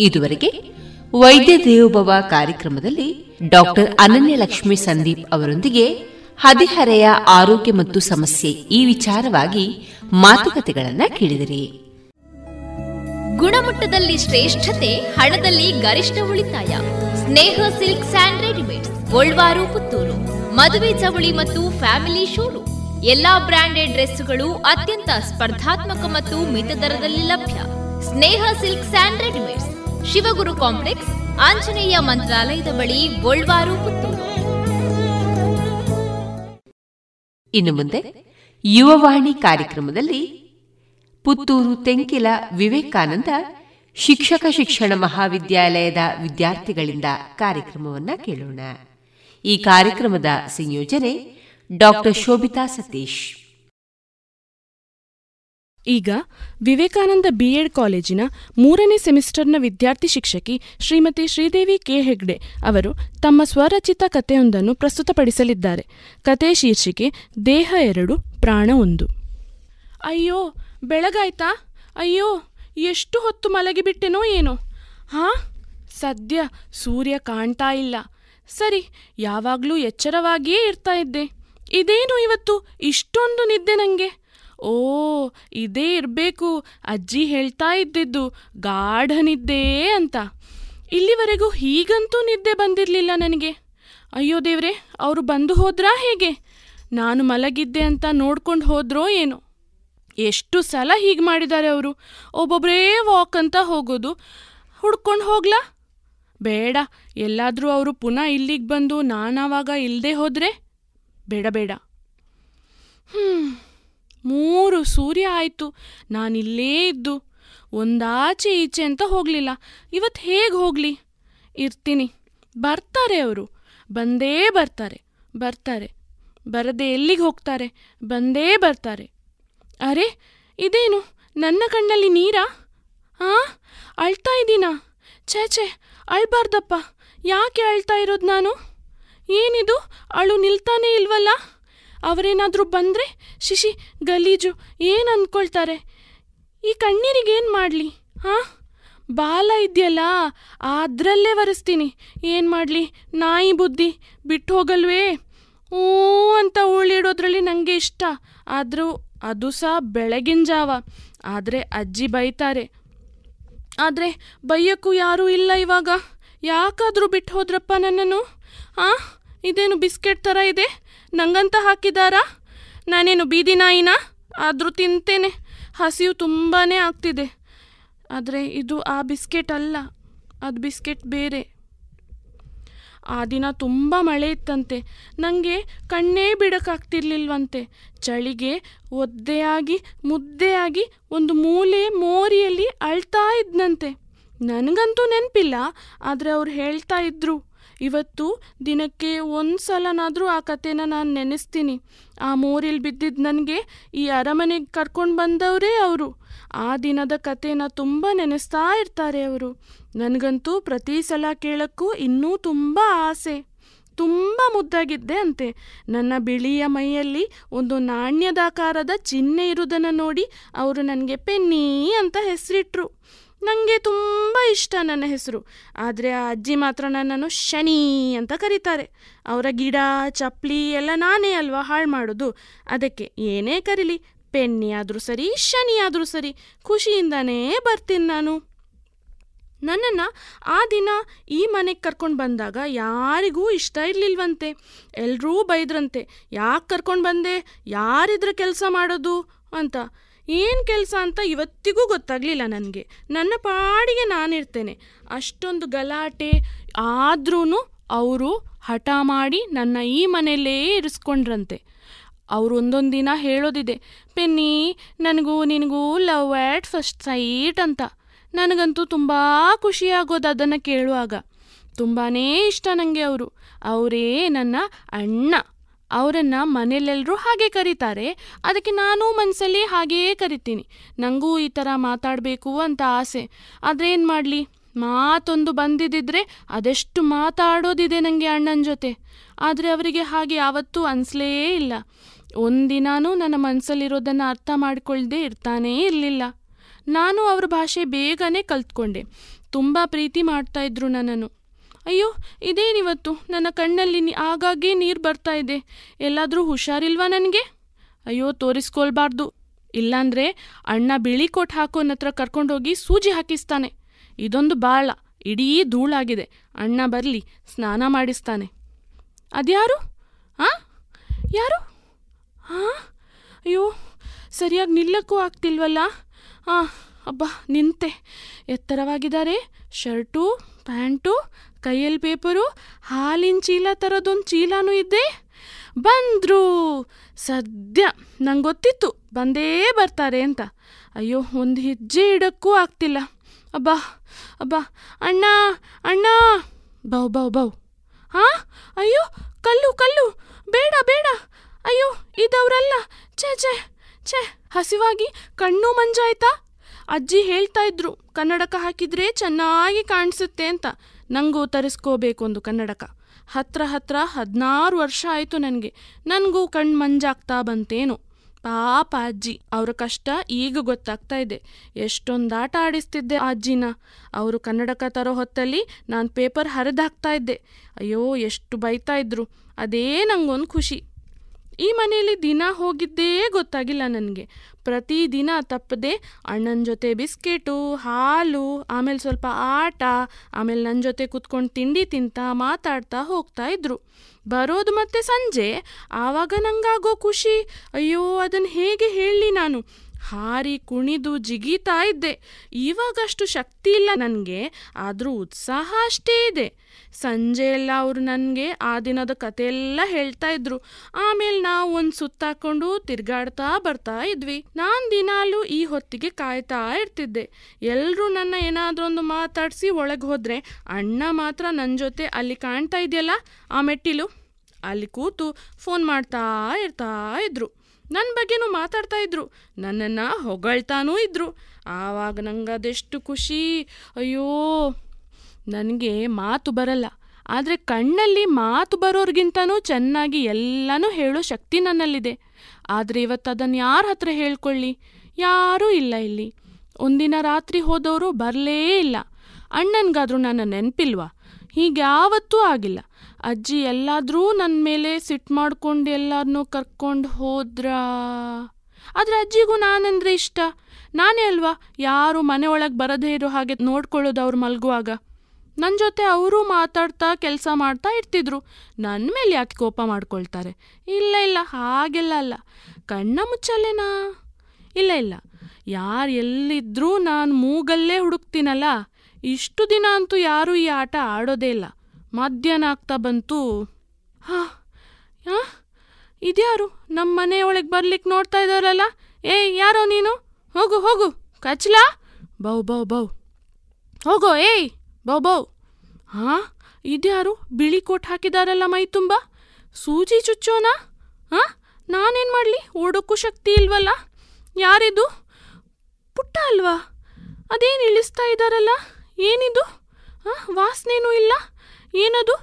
ಇದುವರೆಗೆ ವೈದ್ಯ ದೇವೋಭವ ಕಾರ್ಯಕ್ರಮದಲ್ಲಿ ಡಾಕ್ಟರ್ ಅನನ್ಯಲಕ್ಷ್ಮಿ ಸಂದೀಪ್ ಅವರೊಂದಿಗೆ ಹದಿಹರೆಯ ಆರೋಗ್ಯ ಮತ್ತು ಸಮಸ್ಯೆ ಈ ವಿಚಾರವಾಗಿ ಮಾತುಕತೆಗಳನ್ನ ಕೇಳಿದಿರಿ. ಗುಣಮಟ್ಟದಲ್ಲಿ ಶ್ರೇಷ್ಠತೆ, ಹಣದಲ್ಲಿ ಗರಿಷ್ಠ ಉಳಿತಾಯ. Sneha silk and readymade Golwaru, Puttur. ಮದುವೆ ಚವಳಿ ಮತ್ತು ಫ್ಯಾಮಿಲಿ ಶೋರೂಮ್. ಎಲ್ಲಾ ಬ್ರಾಂಡೆಡ್ ಡ್ರೆಸ್ಗಳು ಅತ್ಯಂತ ಸ್ಪರ್ಧಾತ್ಮಕ ಮತ್ತು ಮಿತ ದರದಲ್ಲಿ ಲಭ್ಯ. Sneha silk and readymades. Shivaguru complex, Anjaneya ಮಂತ್ರಾಲಯದ ಬಳಿ ಗೋಲ್ವಾರು, ಪುತ್ತೂರು. ಇನ್ನು ಮುಂದೆ ಯುವವಾಣಿ ಕಾರ್ಯಕ್ರಮದಲ್ಲಿ ಪುತ್ತೂರು ತೆಂಕಿಲ ವಿವೇಕಾನಂದ ಶಿಕ್ಷಕ ಶಿಕ್ಷಣ ಮಹಾವಿದ್ಯಾಲಯದ ವಿದ್ಯಾರ್ಥಿಗಳಿಂದ ಕಾರ್ಯಕ್ರಮವನ್ನ ಕೇಳೋಣ. ಈ ಕಾರ್ಯಕ್ರಮದ ಸಂಯೋಜನೆ ಡಾಕ್ಟರ್ ಶೋಭಿತಾ ಸತೀಶ್. ಈಗ ವಿವೇಕಾನಂದ ಬಿಎಡ್ ಕಾಲೇಜಿನ ಮೂರನೇ ಸೆಮಿಸ್ಟರ್ನ ವಿದ್ಯಾರ್ಥಿ ಶಿಕ್ಷಕಿ ಶ್ರೀಮತಿ ಶ್ರೀದೇವಿ ಕೆ ಹೆಗ್ಡೆ ಅವರು ತಮ್ಮ ಸ್ವರಚಿತ ಕಥೆಯೊಂದನ್ನು ಪ್ರಸ್ತುತಪಡಿಸಲಿದ್ದಾರೆ. ಕತೆ ಶೀರ್ಷಿಕೆ ದೇಹ ಎರಡು, ಪ್ರಾಣ ಒಂದು. ಅಯ್ಯೋ, ಬೆಳಗಾಯ್ತಾ? ಅಯ್ಯೋ, ಎಷ್ಟು ಹೊತ್ತು ಮಲಗಿಬಿಟ್ಟೆನೋ ಏನೋ? ಹಾ? ಸದ್ಯ ಸೂರ್ಯ ಕಾಣ್ತಾ ಇಲ್ಲ. ಸರಿ, ಯಾವಾಗಲೂ ಎಚ್ಚರವಾಗಿಯೇ ಇರ್ತಾ ಇದ್ದೆ. ಇದೇನು ಇವತ್ತು ಇಷ್ಟೊಂದು ನಿದ್ದೆ ನನಗೆ ಓ, ಇದೇ ಇರಬೇಕು. ಅಜ್ಜಿ ಹೇಳ್ತಾ ಇದ್ದಿದ್ದು ಗಾಢ ನಿದ್ದೆ ಅಂತ. ಇಲ್ಲಿವರೆಗೂ ಹೀಗಂತೂ ನಿದ್ದೆ ಬಂದಿರಲಿಲ್ಲ ನನಗೆ. ಅಯ್ಯೋ ದೇವ್ರೆ, ಅವರು ಬಂದು ಹೋದ್ರಾ ಹೇಗೆ? ನಾನು ಮಲಗಿದ್ದೆ ಅಂತ ನೋಡ್ಕೊಂಡು ಹೋದ್ರೋ ಏನೋ? ಎಷ್ಟು ಸಲ ಹೀಗೆ ಮಾಡಿದ್ದಾರೆ ಅವರು? ಒಬ್ಬೊಬ್ಬರೇ ವಾಕ್ ಅಂತ ಹೋಗೋದು. ಹುಡ್ಕೊಂಡು ಹೋಗ್ಲಾ? ಬೇಡ, ಎಲ್ಲಾದರೂ ಅವರು ಪುನಃ ಇಲ್ಲಿಗೆ ಬಂದು ನಾನಾವಾಗ ಇಲ್ಲದೆ ಹೋದರೆ? ಬೇಡ ಬೇಡ. ಹ್ಞೂ ಮೂರು ಸೂರ್ಯ ಆಯಿತು. ನಾನಿಲ್ಲೇ ಇದ್ದು. ಒಂದಾಚೆ ಈಚೆ ಅಂತ ಹೋಗಲಿಲ್ಲ. ಇವತ್ತು ಹೇಗೆ ಹೋಗಲಿ? ಇರ್ತೀನಿ. ಬರ್ತಾರೆ ಅವರು. ಬಂದೇ ಬರ್ತಾರೆ. ಬರ್ತಾರೆ. ಬರದೆ ಎಲ್ಲಿಗೆ ಹೋಗ್ತಾರೆ? ಬಂದೇ ಬರ್ತಾರೆ. ಅರೆ, ಇದೇನು? ನನ್ನ ಕಣ್ಣಲ್ಲಿ ನೀರಾ? ಹಾಂ? ಅಳ್ತಾ ಇದ್ದೀನಾ? ಛೇ ಛೇ, ಅಳ್ಬಾರ್ದಪ್ಪ. ಯಾಕೆ ಅಳ್ತಾ ಇರೋದು ನಾನು? ಏನಿದು? ಅಳು ನಿಲ್ತಾನೇ ಇಲ್ವಲ್ಲ? ಅವರೇನಾದರೂ ಬಂದರೆ? ಶಿಶಿ, ಗಲೀಜು, ಏನು ಅಂದ್ಕೊಳ್ತಾರೆ ಈ ಕಣ್ಣೀರಿಗೇನು ಮಾಡಲಿ, ಹಾಂ? ಬಾಲ ಇದೆಯಲ್ಲ ಅದರಲ್ಲೇ ಒರೆಸ್ತೀನಿ. ಏನು ಮಾಡಲಿ? ನಾಯಿ ಬುದ್ಧಿ ಬಿಟ್ಟು ಹೋಗಲ್ವೇ ಓ ಅಂತ ಉಳಿಡೋದ್ರಲ್ಲಿ ನನಗೆ ಇಷ್ಟ. ಆದರೂ ಅದು ಸಹ ಬೆಳಗಿನ ಜಾವ. ಆದರೆ ಅಜ್ಜಿ ಬೈತಾರೆ. ಆದರೆ ಬೈಯಕ್ಕೂ ಯಾರೂ ಇಲ್ಲ ಇವಾಗ. ಯಾಕಾದರೂ ಬಿಟ್ಟು ಹೋದ್ರಪ್ಪ ನನ್ನನ್ನು? ಹಾಂ? ಇದೇನು ಬಿಸ್ಕೆಟ್ ಥರ ಇದೆ? ನಂಗಂತ ಹಾಕಿದಾರಾ? ನಾನೇನು ಬೀದಿ ನಾಯಿನ? ಆದರೂ ತಿಂತೇನೆ. ಹಸಿವು ತುಂಬಾ ಆಗ್ತಿದೆ. ಆದರೆ ಇದು ಆ ಬಿಸ್ಕೆಟ್ ಅಲ್ಲ. ಅದು ಬಿಸ್ಕೆಟ್ ಬೇರೆ. ಆ ದಿನ ತುಂಬ ಮಳೆ ಇತ್ತಂತೆ. ನನಗೆ ಕಣ್ಣೇ ಬಿಡೋಕ್ಕಾಗ್ತಿರ್ಲಿಲ್ವಂತೆ. ಚಳಿಗೆ ಒದ್ದೆಯಾಗಿ, ಮುದ್ದೆಯಾಗಿ ಒಂದು ಮೂಲೆ ಮೋರಿಯಲ್ಲಿ ಅಳ್ತಾ ಇದ್ನಂತೆ. ನನಗಂತೂ ನೆನಪಿಲ್ಲ. ಆದರೆ ಅವ್ರು ಹೇಳ್ತಾ ಇದ್ರು. ಇವತ್ತು ದಿನಕ್ಕೆ ಒಂದು ಸಲನಾದರೂ ಆ ಕಥೆನ ನಾನು ನೆನೆಸ್ತೀನಿ. ಆ ಮೋರಿಲ್ ಬಿದ್ದಿದ್ದು ನನಗೆ ಈ ಅರಮನೆಗೆ ಕರ್ಕೊಂಡು ಬಂದವರೇ ಅವರು. ಆ ದಿನದ ಕಥೆನ ತುಂಬ ನೆನೆಸ್ತಾ ಇರ್ತಾರೆ ಅವರು. ನನಗಂತೂ ಪ್ರತಿ ಸಲ ಕೇಳೋಕ್ಕೂ ಇನ್ನೂ ತುಂಬ ಆಸೆ. ತುಂಬ ಮುದ್ದಾಗಿದ್ದೆ ಅಂತೆ. ನನ್ನ ಬಿಳಿಯ ಮೈಯಲ್ಲಿ ಒಂದು ನಾಣ್ಯದಾಕಾರದ ಚಿಹ್ನೆ ಇರುವುದನ್ನು ನೋಡಿ ಅವರು ನನಗೆ ಪೆನ್ನಿ ಅಂತ ಹೆಸರಿಟ್ರು. ನನಗೆ ತುಂಬ ಇಷ್ಟ ನನ್ನ ಹೆಸರು. ಆದರೆ ಆ ಅಜ್ಜಿ ಮಾತ್ರ ನನ್ನನ್ನು ಶನಿ ಅಂತ ಕರೀತಾರೆ. ಅವರ ಗಿಡ ಚಪ್ಪಲಿ ಎಲ್ಲ ನಾನೇ ಅಲ್ವಾ ಹಾಳು ಮಾಡೋದು? ಅದಕ್ಕೆ ಏನೇ ಕರೀಲಿ ಪೆನ್ನಿ ಆದರೂ ಸರಿ ಶನಿ ಆದರೂ ಸರಿ, ಖುಷಿಯಿಂದನೇ ಬರ್ತೀನಿ ನಾನು. ನನ್ನನ್ನು ಆ ದಿನ ಈ ಮನೆಗೆ ಕರ್ಕೊಂಡು ಬಂದಾಗ ಯಾರಿಗೂ ಇಷ್ಟ ಇರಲಿಲ್ವಂತೆ. ಎಲ್ಲರೂ ಬೈದ್ರಂತೆ, ಯಾಕೆ ಕರ್ಕೊಂಡು ಬಂದೆ, ಯಾರಿದ್ರ ಕೆಲಸ ಮಾಡೋದು? ಅಂತ. ಏನು ಕೆಲಸ ಅಂತ ಇವತ್ತಿಗೂ ಗೊತ್ತಾಗಲಿಲ್ಲ ನನಗೆ. ನನ್ನ ಪಾಡಿಗೆ ನಾನಿರ್ತೇನೆ. ಅಷ್ಟೊಂದು ಗಲಾಟೆ ಆದ್ರೂ ಅವರು ಹಠ ಮಾಡಿ ನನ್ನ ಈ ಮನೆಯಲ್ಲೇ ಇರಿಸ್ಕೊಂಡ್ರಂತೆ. ಅವರು ಒಂದೊಂದು ದಿನ ಹೇಳೋದಿದೆ, ಪೆನ್ನಿ, ನನಗೂ ನಿನಗೂ ಲವ್ ಆ್ಯಟ್ ಫಸ್ಟ್ ಸೈಟ್ ಅಂತ. ನನಗಂತೂ ತುಂಬ ಖುಷಿಯಾಗೋದು ಅದನ್ನು ಕೇಳುವಾಗ. ತುಂಬಾ ಇಷ್ಟ ನನಗೆ ಅವರು. ಅವರೇ ನನ್ನ ಅಣ್ಣ. ಅವರನ್ನು ಮನೆಯಲ್ಲೆಲ್ಲರೂ ಹಾಗೆ ಕರೀತಾರೆ. ಅದಕ್ಕೆ ನಾನು ಮನಸ್ಸಲ್ಲಿ ಹಾಗೆಯೇ ಕರಿತೀನಿ. ನನಗೂ ಈ ಥರ ಮಾತಾಡಬೇಕು ಅಂತ ಆಸೆ. ಆದರೆ ಏನು ಮಾಡಲಿ? ಮಾತೊಂದು ಬಂದಿದ್ದಿದ್ರೆ ಅದೆಷ್ಟು ಮಾತಾಡೋದಿದೆ ನನಗೆ ಅಣ್ಣನ ಜೊತೆ. ಆದರೆ ಅವರಿಗೆ ಹಾಗೆ ಯಾವತ್ತೂ ಅನಿಸ್ಲೇ ಇಲ್ಲ. ಒಂದಿನಾನೂ ನನ್ನ ಮನಸ್ಸಲ್ಲಿರೋದನ್ನು ಅರ್ಥ ಮಾಡಿಕೊಳ್ಳದೆ ಇರ್ತಾನೇ ಇರಲಿಲ್ಲ. ನಾನು ಅವ್ರ ಭಾಷೆ ಬೇಗನೆ ಕಲ್ತ್ಕೊಂಡೆ. ತುಂಬ ಪ್ರೀತಿ ಮಾಡ್ತಾಯಿದ್ರು ನನ್ನನ್ನು. ಅಯ್ಯೋ, ಇದೇನಿವತ್ತು? ನನ್ನ ಕಣ್ಣಲ್ಲಿ ಆಗಾಗ್ಗೆ ನೀರು ಬರ್ತಾ ಇದೆ. ಎಲ್ಲಾದರೂ ಹುಷಾರಿಲ್ವಾ ನನಗೆ? ಅಯ್ಯೋ, ತೋರಿಸ್ಕೊಳ್ಬಾರ್ದು. ಇಲ್ಲಾಂದ್ರೆ ಅಣ್ಣ ಬಿಳಿ ಕೋಟ್ ಹಾಕೋನ ಹತ್ರ ಕರ್ಕೊಂಡೋಗಿ ಸೂಜಿ ಹಾಕಿಸ್ತಾನೆ. ಇದೊಂದು ಬಾಳ, ಇಡೀ ಧೂಳಾಗಿದೆ. ಅಣ್ಣ ಬರಲಿ, ಸ್ನಾನ ಮಾಡಿಸ್ತಾನೆ. ಅದ್ಯಾರು? ಆ? ಯಾರು? ಹಾಂ ಅಯ್ಯೋ, ಸರಿಯಾಗಿ ನಿಲ್ಲಕ್ಕೂ ಆಗ್ತಿಲ್ವಲ್ಲ? ಹಾಂ ಅಬ್ಬಾ, ನಿಂತೆ. ಎತ್ತರವಾಗಿದ್ದಾರೆ. ಶರ್ಟು, ಪ್ಯಾಂಟು ಕೈಯಲ್ಲಿ ಪೇಪರು, ಹಾಲಿನ ಚೀಲ ಥರದೊಂದು ಚೀಲನೂ ಇದೆ ಬಂದರು ಸದ್ಯ ನಂಗೆ ಗೊತ್ತಿತ್ತು ಬಂದೇ ಬರ್ತಾರೆ ಅಂತ. ಅಯ್ಯೋ, ಒಂದು ಹೆಜ್ಜೆ ಇಡಕ್ಕೂ ಆಗ್ತಿಲ್ಲ. ಅಬ್ಬಾ ಅಬ್ಬಾ, ಅಣ್ಣ ಅಣ್ಣ! ಬೌ ಬೌ ಬೌ. ಹಾಂ ಅಯ್ಯೋ, ಕಲ್ಲು ಕಲ್ಲು! ಬೇಡ ಬೇಡ! ಅಯ್ಯೋ, ಇದವರಲ್ಲ! ಛೇ ಛೇ ಛೇ, ಹಸಿವಾಗಿ ಕಣ್ಣು ಮಂಜಾಯ್ತಾ? ಅಜ್ಜಿ ಹೇಳ್ತಾ ಇದ್ರು, ಕನ್ನಡಕ ಹಾಕಿದ್ರೆ ಚೆನ್ನಾಗಿ ಕಾಣಿಸುತ್ತೆ ಅಂತ. ನನಗೂ ತರಿಸ್ಕೋಬೇಕು ಒಂದು ಕನ್ನಡಕ. ಹತ್ರ ಹತ್ರ ಹದಿನಾರು ವರ್ಷ ಆಯಿತು ನನಗೆ. ನನಗೂ ಕಣ್ಣು ಮಂಜಾಗ್ತಾ ಬಂತೇನು. ಪಾಪ ಅಜ್ಜಿ, ಅವರ ಕಷ್ಟ ಈಗ ಗೊತ್ತಾಗ್ತಾ ಇದೆ. ಎಷ್ಟೊಂದು ಆಟ ಆಡಿಸ್ತಿದ್ದೆ ಅಜ್ಜಿನ. ಅವರು ಕನ್ನಡಕ ತರೋ ಹೊತ್ತಲ್ಲಿ ನಾನು ಪೇಪರ್ ಹರಿದಾಕ್ತಾ ಇದ್ದೆ. ಅಯ್ಯೋ, ಎಷ್ಟು ಬೈತಾ ಇದ್ರು. ಅದೇ ನಂಗೊಂದು ಖುಷಿ. ಈ ಮನೆಯಲ್ಲಿ ದಿನ ಹೋಗಿದ್ದೇ ಗೊತ್ತಾಗಿಲ್ಲ ನನಗೆ. ಪ್ರತಿದಿನ ತಪ್ಪದೆ ಅಣ್ಣನ ಜೊತೆ ಬಿಸ್ಕೆಟು, ಹಾಲು, ಆಮೇಲೆ ಸ್ವಲ್ಪ ಆಟ, ಆಮೇಲೆ ನನ್ನ ಜೊತೆ ಕುತ್ಕೊಂಡು ತಿಂಡಿ ತಿಂತಾ ಮಾತಾಡ್ತಾ ಹೋಗ್ತಾ ಇದ್ರು. ಬರೋದು ಮತ್ತೆ ಸಂಜೆ. ಆವಾಗ ನಂಗಾಗೋ ಖುಷಿ. ಅಯ್ಯೋ ಅದನ್ನು ಹೇಗೆ ಹೇಳಲಿ ನಾನು? ಹಾರಿ ಕುಣಿದು ಜಿಗಿತಾ ಇದ್ದೆ. ಇವಾಗಷ್ಟು ಶಕ್ತಿ ಇಲ್ಲ ನನಗೆ, ಆದರೂ ಉತ್ಸಾಹ ಅಷ್ಟೇ ಇದೆ. ಸಂಜೆಯೆಲ್ಲ ಅವರು ನನಗೆ ಆ ದಿನದ ಕಥೆಯೆಲ್ಲ ಹೇಳ್ತಾ ಇದ್ರು. ಆಮೇಲೆ ನಾವು ಒಂದು ಸುತ್ತಾಕೊಂಡು ತಿರ್ಗಾಡ್ತಾ ಬರ್ತಾ ಇದ್ವಿ. ನಾನು ದಿನಾಲು ಈ ಹೊತ್ತಿಗೆ ಕಾಯ್ತಾ ಇರ್ತಿದ್ದೆ. ಎಲ್ಲರೂ ನನ್ನ ಏನಾದ್ರೊಂದು ಮಾತಾಡಿಸಿ ಒಳಗೆ ಹೋದರೆ ಅಣ್ಣ ಮಾತ್ರ ನನ್ನ ಜೊತೆ ಅಲ್ಲಿ ಕಾಣ್ತಾ ಇದೆಯಲ್ಲ, ಆ ಮೆಟ್ಟಿಲು? ಅಲ್ಲಿ ಕೂತು ಫೋನ್ ಮಾಡ್ತಾ ಇರ್ತಾ ಇದ್ರು. ನನ್ನ ಬಗ್ಗೆನೂ ಮಾತಾಡ್ತಾ ಇದ್ರು. ನನ್ನನ್ನು ಹೊಗಳ್ತಾನೂ ಇದ್ರು. ಆವಾಗ ನಂಗೆ ಅದೆಷ್ಟು ಖುಷಿ. ಅಯ್ಯೋ, ನನಗೆ ಮಾತು ಬರಲ್ಲ. ಆದರೆ ಕಣ್ಣಲ್ಲಿ ಮಾತು ಬರೋರ್ಗಿಂತನೂ ಚೆನ್ನಾಗಿ ಎಲ್ಲನೂ ಹೇಳೋ ಶಕ್ತಿ ನನ್ನಲ್ಲಿದೆ. ಆದರೆ ಇವತ್ತು ಅದನ್ನು ಯಾರ ಹತ್ರ ಹೇಳ್ಕೊಳ್ಳಿ? ಯಾರೂ ಇಲ್ಲ ಇಲ್ಲಿ. ಒಂದಿನ ರಾತ್ರಿ ಹೋದವರು ಬರಲೇ ಇಲ್ಲ. ಅಣ್ಣನಿಗಾದರೂ ನನ್ನ ನೆನಪಿಲ್ವಾ? ಹೀಗೆ ಯಾವತ್ತೂ ಆಗಿಲ್ಲ. ಅಜ್ಜಿ ಎಲ್ಲಾದರೂ ನನ್ನ ಮೇಲೆ ಸಿಟ್ಟು ಮಾಡ್ಕೊಂಡು ಎಲ್ಲರನ್ನೂ ಕರ್ಕೊಂಡು ಹೋದ್ರ? ಆದರೆ ಅಜ್ಜಿಗೂ ನಾನಂದ್ರೆ ಇಷ್ಟ. ನಾನೇ ಅಲ್ವಾ? ಯಾರು ಮನೆ ಒಳಗೆ ಬರದೇ ಇರೋ ಹಾಗೆ ನೋಡ್ಕೊಳ್ಳೋದು ಅವ್ರು ಮಲಗುವಾಗ. ನನ್ನ ಜೊತೆ ಅವರು ಮಾತಾಡ್ತಾ ಕೆಲಸ ಮಾಡ್ತಾ ಇರ್ತಿದ್ರು. ನನ್ನ ಮೇಲೆ ಯಾಕೆ ಕೋಪ ಮಾಡ್ಕೊಳ್ತಾರೆ? ಇಲ್ಲ ಇಲ್ಲ, ಹಾಗೆಲ್ಲ ಅಲ್ಲ. ಕಣ್ಣ ಮುಚ್ಚಲ್ಲೇನಾ? ಇಲ್ಲ ಇಲ್ಲ. ಯಾರು ಎಲ್ಲಿದ್ರೂ ನಾನು ಮೂಗಲ್ಲೇ ಹುಡುಕ್ತೀನಲ್ಲ. ಇಷ್ಟು ದಿನ ಅಂತೂ ಯಾರೂ ಈ ಆಟ ಆಡೋದೇ ಇಲ್ಲ. ಮಧ್ಯಾಹ್ನ ಆಗ್ತಾ ಬಂತು. ಹಾ ಇದ್ಯಾರು? ನಮ್ಮ ಮನೆಯೊಳಗೆ ಬರ್ಲಿಕ್ಕೆ ನೋಡ್ತಾ ಇದ್ದಾರಲ್ಲ ಏಯ್ ಯಾರೋ ನೀನು? ಹೋಗು ಹೋಗು. ಕಚ್ಲಾ? ಬೌ ಬೌ ಬೌ. ಹೋಗೋ, ಏಯ್! ಬೌ ಬೌ. ಹಾಂ, ಇದ್ಯಾರು? ಬಿಳಿ ಕೋಟ್ ಹಾಕಿದಾರಲ್ಲ ಮೈ ತುಂಬ? ಸೂಜಿ ಚುಚ್ಚೋನಾ? ಹಾಂ, ನಾನೇನು ಮಾಡಲಿ? ಓಡೋಕ್ಕೂ ಶಕ್ತಿ ಇಲ್ವಲ್ಲ? ಯಾರಿದು? ಪುಟ್ಟ ಅಲ್ವಾ? ಅದೇನು ಇಳಿಸ್ತಾ ಇದ್ದಾರಲ್ಲ ಏನಿದು? ಹಾಂ, ವಾಸನೆನೂ ಇಲ್ಲ? ಏನದು?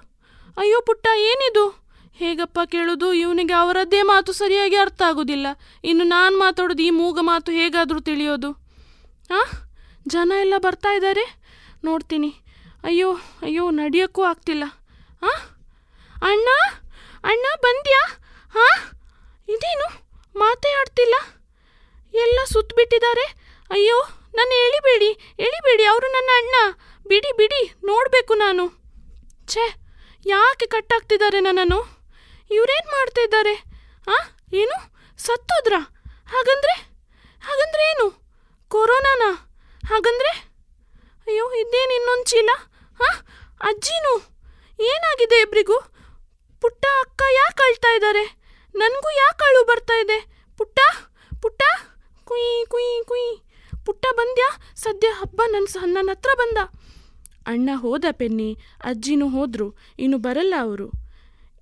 ಅಯ್ಯೋ ಪುಟ್ಟ, ಏನಿದು? ಹೇಗಪ್ಪ ಕೇಳೋದು? ಇವನಿಗೆ ಅವರದ್ದೇ ಮಾತು ಸರಿಯಾಗಿ ಅರ್ಥ ಆಗೋದಿಲ್ಲ. ಇನ್ನು ನಾನು ಮಾತಾಡೋದು, ಈ ಮೂಗ ಮಾತು ಹೇಗಾದರೂ ತಿಳಿಯೋದು. ಹಾಂ ಜನ ಎಲ್ಲ ಬರ್ತಾ ಇದ್ದಾರೆ ನೋಡ್ತೀನಿ. ಅಯ್ಯೋ ಅಯ್ಯೋ, ನಡೆಯೋಕ್ಕೂ ಆಗ್ತಿಲ್ಲ. ಹಾಂ ಅಣ್ಣ? ಅಣ್ಣ, ಬಂದ್ಯಾ? ಹಾಂ ಇದೇನು? ಮಾತೇ ಆಡ್ತಿಲ್ಲ? ಎಲ್ಲ ಸುತ್ತಬಿಟ್ಟಿದ್ದಾರೆ ಅಯ್ಯೋ, ನನ್ನ ಎಳಿಬೇಡಿ ಎಳಿಬೇಡಿ, ಅವರು ನನ್ನ ಅಣ್ಣ. ಬಿಡಿ ಬಿಡಿ, ನೋಡಬೇಕು ನಾನು. ಛೇ, ಯಾಕೆ ಕಟ್ಟಾಗ್ತಿದ್ದಾರೆ ನನ್ನನ್ನು? ಇವರೇನು ಮಾಡ್ತಾ ಇದ್ದಾರೆ ಆ, ಏನು? ಸತ್ತೋದ್ರಾ? ಹಾಗಂದ್ರೆ? ಹಾಗಂದ್ರೆ ಏನು? ಕೊರೋನಾನಾ? ಹಾಗಂದ್ರೆ? ಅಯ್ಯೋ, ಇದೇನು ಇನ್ನೊಂದು ಚೀಲ? ಹಾಂ ಅಜ್ಜಿನೂ? ಏನಾಗಿದೆ ಇಬ್ರಿಗೂ? ಪುಟ್ಟ ಅಕ್ಕ ಯಾಕೆ ಅಳ್ತಾ ಇದ್ದಾರೆ? ನನಗೂ ಯಾಕೆ ಅಳು ಬರ್ತಾ ಇದೆ? ಪುಟ್ಟ? ಪುಟ್ಟ? ಕುಯ್ ಕುಯ್ ಕುಯ್. ಪುಟ್ಟ ಬಂದ್ಯಾ? ಸದ್ಯ ಹಬ್ಬ ನನ್ನ ನನ್ನ ಹತ್ರ ಬಂದ. ಅಣ್ಣ ಹೋದ ಪೆನ್ನಿ, ಅಜ್ಜಿನೂ ಹೋದ್ರು, ಇನ್ನು ಬರಲ್ಲ ಅವರು.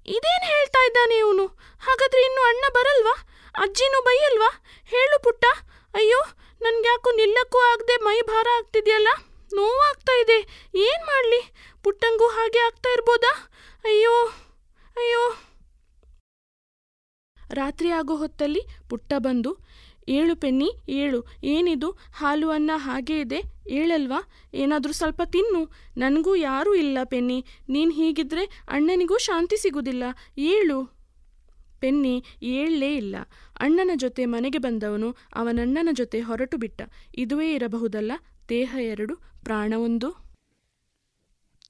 ಇದೇನು ಹೇಳ್ತಾ ಇದ್ದಾನೆ ಇವನು? ಹಾಗಾದ್ರೆ ಇನ್ನು ಅಣ್ಣ ಬರಲ್ವಾ? ಅಜ್ಜಿನೂ ಬೈಯಲ್ವಾ? ಹೇಳು ಪುಟ್ಟ. ಅಯ್ಯೋ, ನನ್ಗ್ಯಾಕೋ ನಿಲ್ಲಕ್ಕೂ ಆಗದೆ ಮೈ ಭಾರ ಆಗ್ತಿದೆಯಲ್ಲ? ನೋವಾಗ್ತಾ ಇದೆ. ಏನು ಮಾಡಲಿ? ಪುಟ್ಟಂಗೂ ಹಾಗೆ ಆಗ್ತಾ ಇರ್ಬೋದಾ? ಅಯ್ಯೋ ಅಯ್ಯೋ. ರಾತ್ರಿ ಆಗೋ ಹೊತ್ತಲ್ಲಿ ಪುಟ್ಟ ಬಂದು ಏಳು ಪೆನ್ನಿ, ಏಳು. ಏನಿದು? ಹಾಲು ಅನ್ನ ಹಾಗೇ ಇದೆ. ಏಳಲ್ವಾ? ಏನಾದರೂ ಸ್ವಲ್ಪ ತಿನ್ನು. ನನಗೂ ಯಾರೂ ಇಲ್ಲ ಪೆನ್ನಿ. ನೀನು ಹೀಗಿದ್ರೆ ಅಣ್ಣನಿಗೂ ಶಾಂತಿ ಸಿಗುವುದಿಲ್ಲ ಏಳು. ಪೆನ್ನಿ, ಏಳಲೇ ಇಲ್ಲ. ಅಣ್ಣನ ಜೊತೆ ಮನೆಗೆ ಬಂದವನು ಅವನಣ್ಣನ ಜೊತೆ ಹೊರಟು ಬಿಟ್ಟ. ಇದುವೇ ಇರಬಹುದಲ್ಲ? ದೇಹ ಎರಡು, ಪ್ರಾಣ ಒಂದು.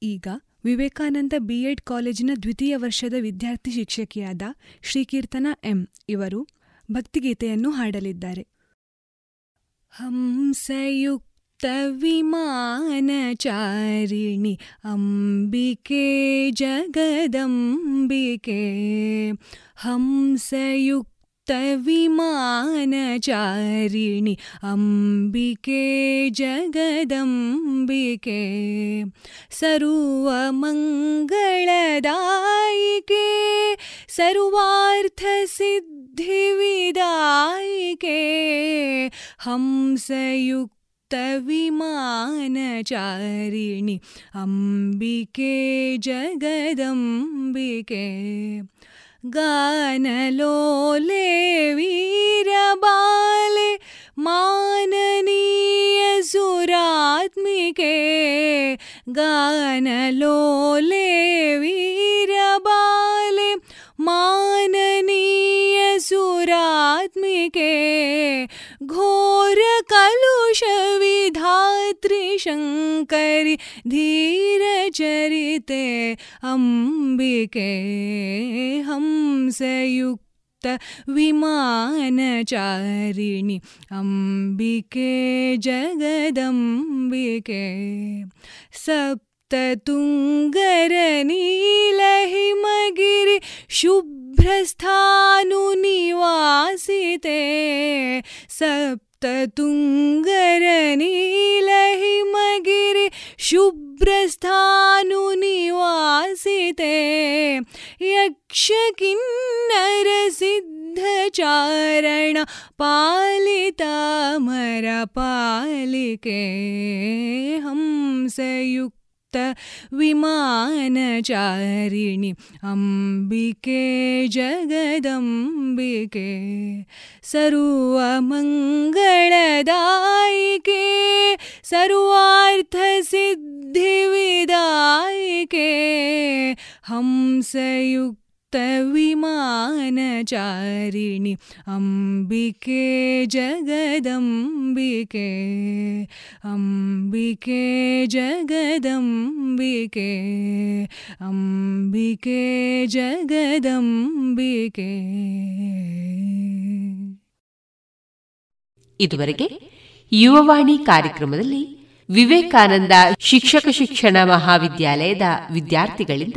ಈಗ ವಿವೇಕಾನಂದ ಬಿಎಡ್ ಕಾಲೇಜಿನ ದ್ವಿತೀಯ ವರ್ಷದ ವಿದ್ಯಾರ್ಥಿ ಶಿಕ್ಷಕಿಯಾದ ಶ್ರೀಕೀರ್ತನ ಎಂ. ಇವರು ಭಕ್ತಿಗೀತೆಯನ್ನು ಹಾಡಲಿದ್ದಾರೆ ಹಂಸಯುಕ್ತ ವಿಮಾನಚಾರಿಣಿ ಅಂಬಿಕೆ ಜಗದಂಬಿಕೆ ಹಂಸಯುಕ್ತ विमानचारिणि अम्बिके जगदम्बिके सर्वमङ्गलदायिके बुद्धि विदाई के हमसे युक्त विमानचारिणि अम्बिके जगदम्बिके गानलोले वीरबाले माननीयसुरात्मिके गानलोले वीरबाले माननीय माननीयसुरात्मिके घोरकलुषविधात्रिशङ्करि धीरचरिते अम्बिके हंसयुक्त विमानचारिणि अम्बिके जगदम्बिके सप्ततुङ्गरनीलहिमगिरि शुभ्रस्थानुनिवासिते सप्ततुङ्गरनीलहिमगिरि शुभ्रस्थानुनिवासिते यक्षकिन्नरसिद्धचारण पालितामरपालिके हंसयुक्त विमानचारिणि अम्बिके जगदम्बिके सर्वमङ्गलदायिके सर्वार्थसिद्धिविदायिके हंसयुक्त विमानचारिणि अम्बिके जगदम्बिके अम्बिके जगदम्बिके अम्बिके जगदम्बिके ಇದುವರೆಗೆ ಯುವವಾಣಿ ಕಾರ್ಯಕ್ರಮದಲ್ಲಿ ವಿವೇಕಾನಂದ ಶಿಕ್ಷಕ ಶಿಕ್ಷಣ ಮಹಾವಿದ್ಯಾಲಯದ ವಿದ್ಯಾರ್ಥಿಗಳಿಂದ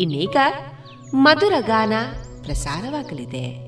ಇನ್ನೀಗ ಮಧುರ ಗಾನ ಪ್ರಸಾರವಾಗಲಿದೆ.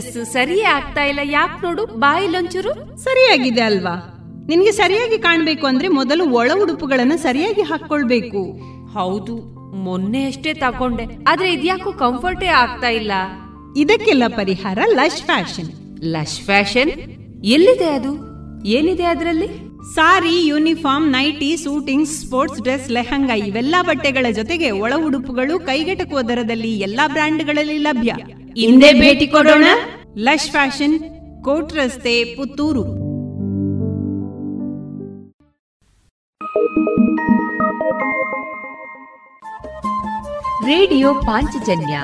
ಡ್ರೆಸ್ ಸರಿಯೇ ಆಗ್ತಾ ಇಲ್ಲ. ಯಾಕೆ ನೋಡು ಬಾಯಿಲೊಂಚೂರು ಸರಿಯಾಗಿದೆ ಅಲ್ವಾ? ನಿನ್ಗೆ ಸರಿಯಾಗಿ ಕಾಣ್ಬೇಕು ಅಂದ್ರೆ ಮೊದಲು ಒಳ ಉಡುಪುಗಳನ್ನ ಸರಿಯಾಗಿ ಹಾಕೊಳ್ಬೇಕು ಹೌದು ಮೊನ್ನೆ ಅಷ್ಟೇ ತಕೊಂಡೆ ಆದ್ರೆ ಇದ್ಯಾಕೂ ಕಂಫರ್ಟೇ ಆಗ್ತಾ ಇಲ್ಲ. ಇದಕ್ಕೆಲ್ಲ ಪರಿಹಾರ ಲಶ್ ಫ್ಯಾಷನ್. Lush fashion? ಎಲ್ಲಿದೆ ಅದು? ಏನಿದೆ ಅದರಲ್ಲಿ? Sari uniform nighty suiting sports dress lehenga ಇವೆಲ್ಲ ಬಟ್ಟೆಗಳ ಜೊತೆಗೆ ಒಳ ಉಡುಪುಗಳು ಕೈಗೆಟಕುವ ದರದಲ್ಲಿ ಎಲ್ಲಾ ಬ್ರ್ಯಾಂಡ್ಗಳಲ್ಲಿ ಲಭ್ಯ. ಹಿಂದೆ ಭೇಟಿ ಕೊಡೋಣ. ಲಶ್ ಫ್ಯಾಷನ್ ಕೋಟ್ ರಸ್ತೆ, ಪುತ್ತೂರು. ರೇಡಿಯೋ ಪಾಂಚಜನ್ಯ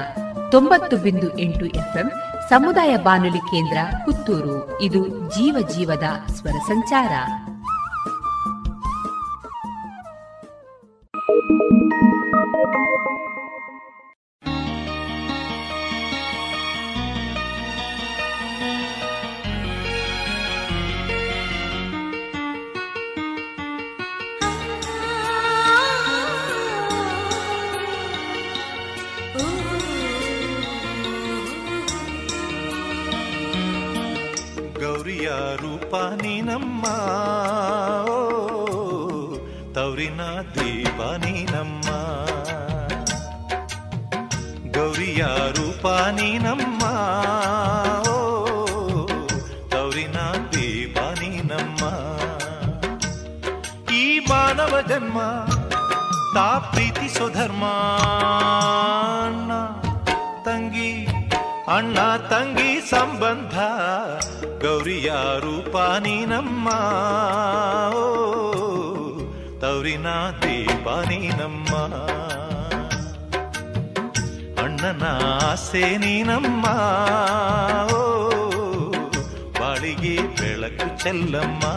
ತೊಂಬತ್ತು ಬಿಂದು ಎಂಟು ಎಫ್ಎಂ, ಸಮುದಾಯ ಬಾನುಲಿ ಕೇಂದ್ರ ಪುತ್ತೂರು. ಇದು ಜೀವ ಜೀವದ ಸ್ವರ ಸಂಚಾರ. ತವರಿನ ದೀಪ ನೀನಮ್ಮ ಈ ಮಾನವ ಜನ್ಮ ತಾ ಪ್ರೀತಿಸೋ ಧರ್ಮ. ಅಣ್ಣ ತಂಗಿ ಅಣ್ಣ ತಂಗಿ ಸಂಬಂಧ ಗೌರಿಯ ರೂಪ ನೀನಮ್ಮ ತವರಿನ ದೀಪ ನೀನಮ್ಮ ಅಣ್ಣನ ಆಸೆ ನೀನಮ್ಮ ಓ, వెలుగే వెళకు చెల్లమ్మా.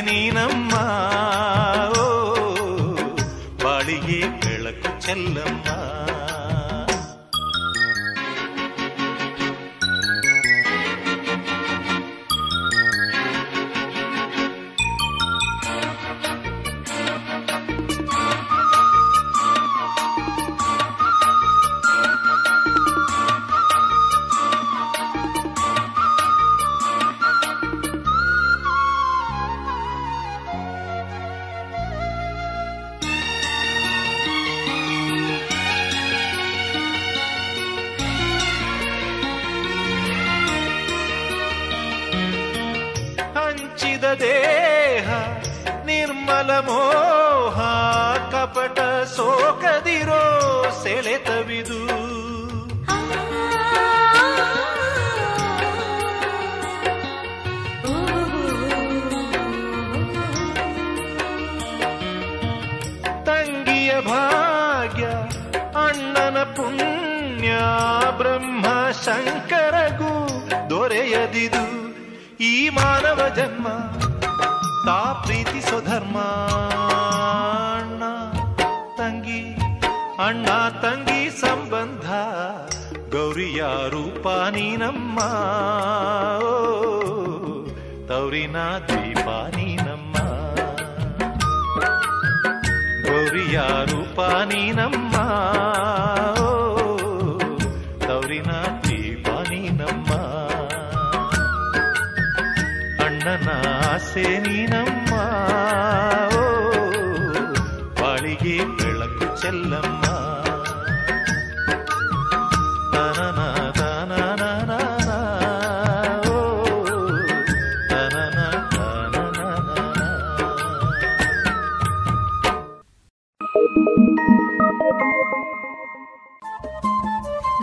ನೀನಮ್ಮ ಆಸೆ ನೀನಮ್ಮ ಓ, ಬಾಳಿಗೆ ಬೆಳಕು ಚೆಲ್ಲಮ್ಮ ತನನ ತನನನ, ಓ, ತನನ ತನನನ.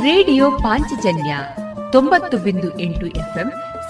ರೇಡಿಯೋ ಪಾಂಚಜನ್ಯ ತೊಂಬತ್ತು ಬಿಂದು ಎಂಟು ಎಫ್ಎಂ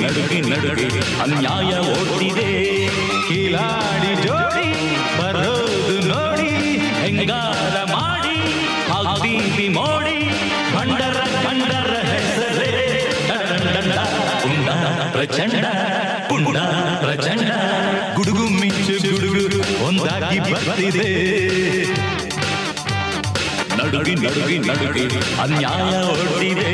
ನಡುಗಿ ನಡುಗಿ ಅನ್ಯಾಯ ಓಡ್ತಿದೆ ಕಿಲಾಡಿ ಜೋಡಿ ಬರೋದು ನೋಡಿ, ಹೆಂಗಾರ ಮಾಡಿ, ಹಾಕ್ತೀವಿ ಮೋಡಿ, ಭಂಡರ ಭಂಡರ ಹೆಸರೇ. ಪ್ರಚಂಡ ಪುಂಡ ಪ್ರಚಂಡ. ಗುಡುಗು ಮಿಂಚು ಗುಡುಗು ಒಂದಾಗಿ ಬರ್ತಿದೆ. ನಡುಗಿ ನಡುಗಿ ನಡುಗಿ, ಅನ್ಯಾಯ ಓಡ್ತಿದೆ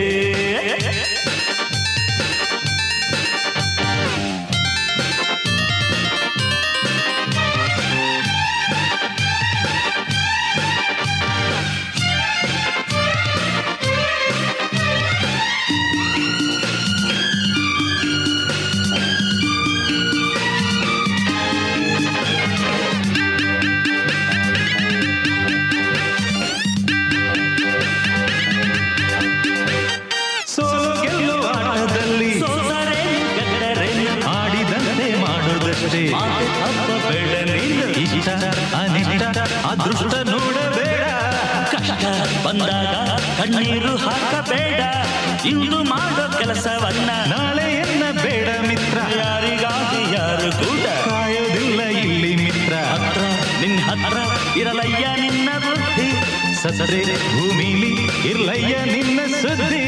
ಸಸರೆ ಭೂಮಿಲಿ ಇರ್ಲಯ್ಯ ನಿನ್ನ ಸುದ್ದಿ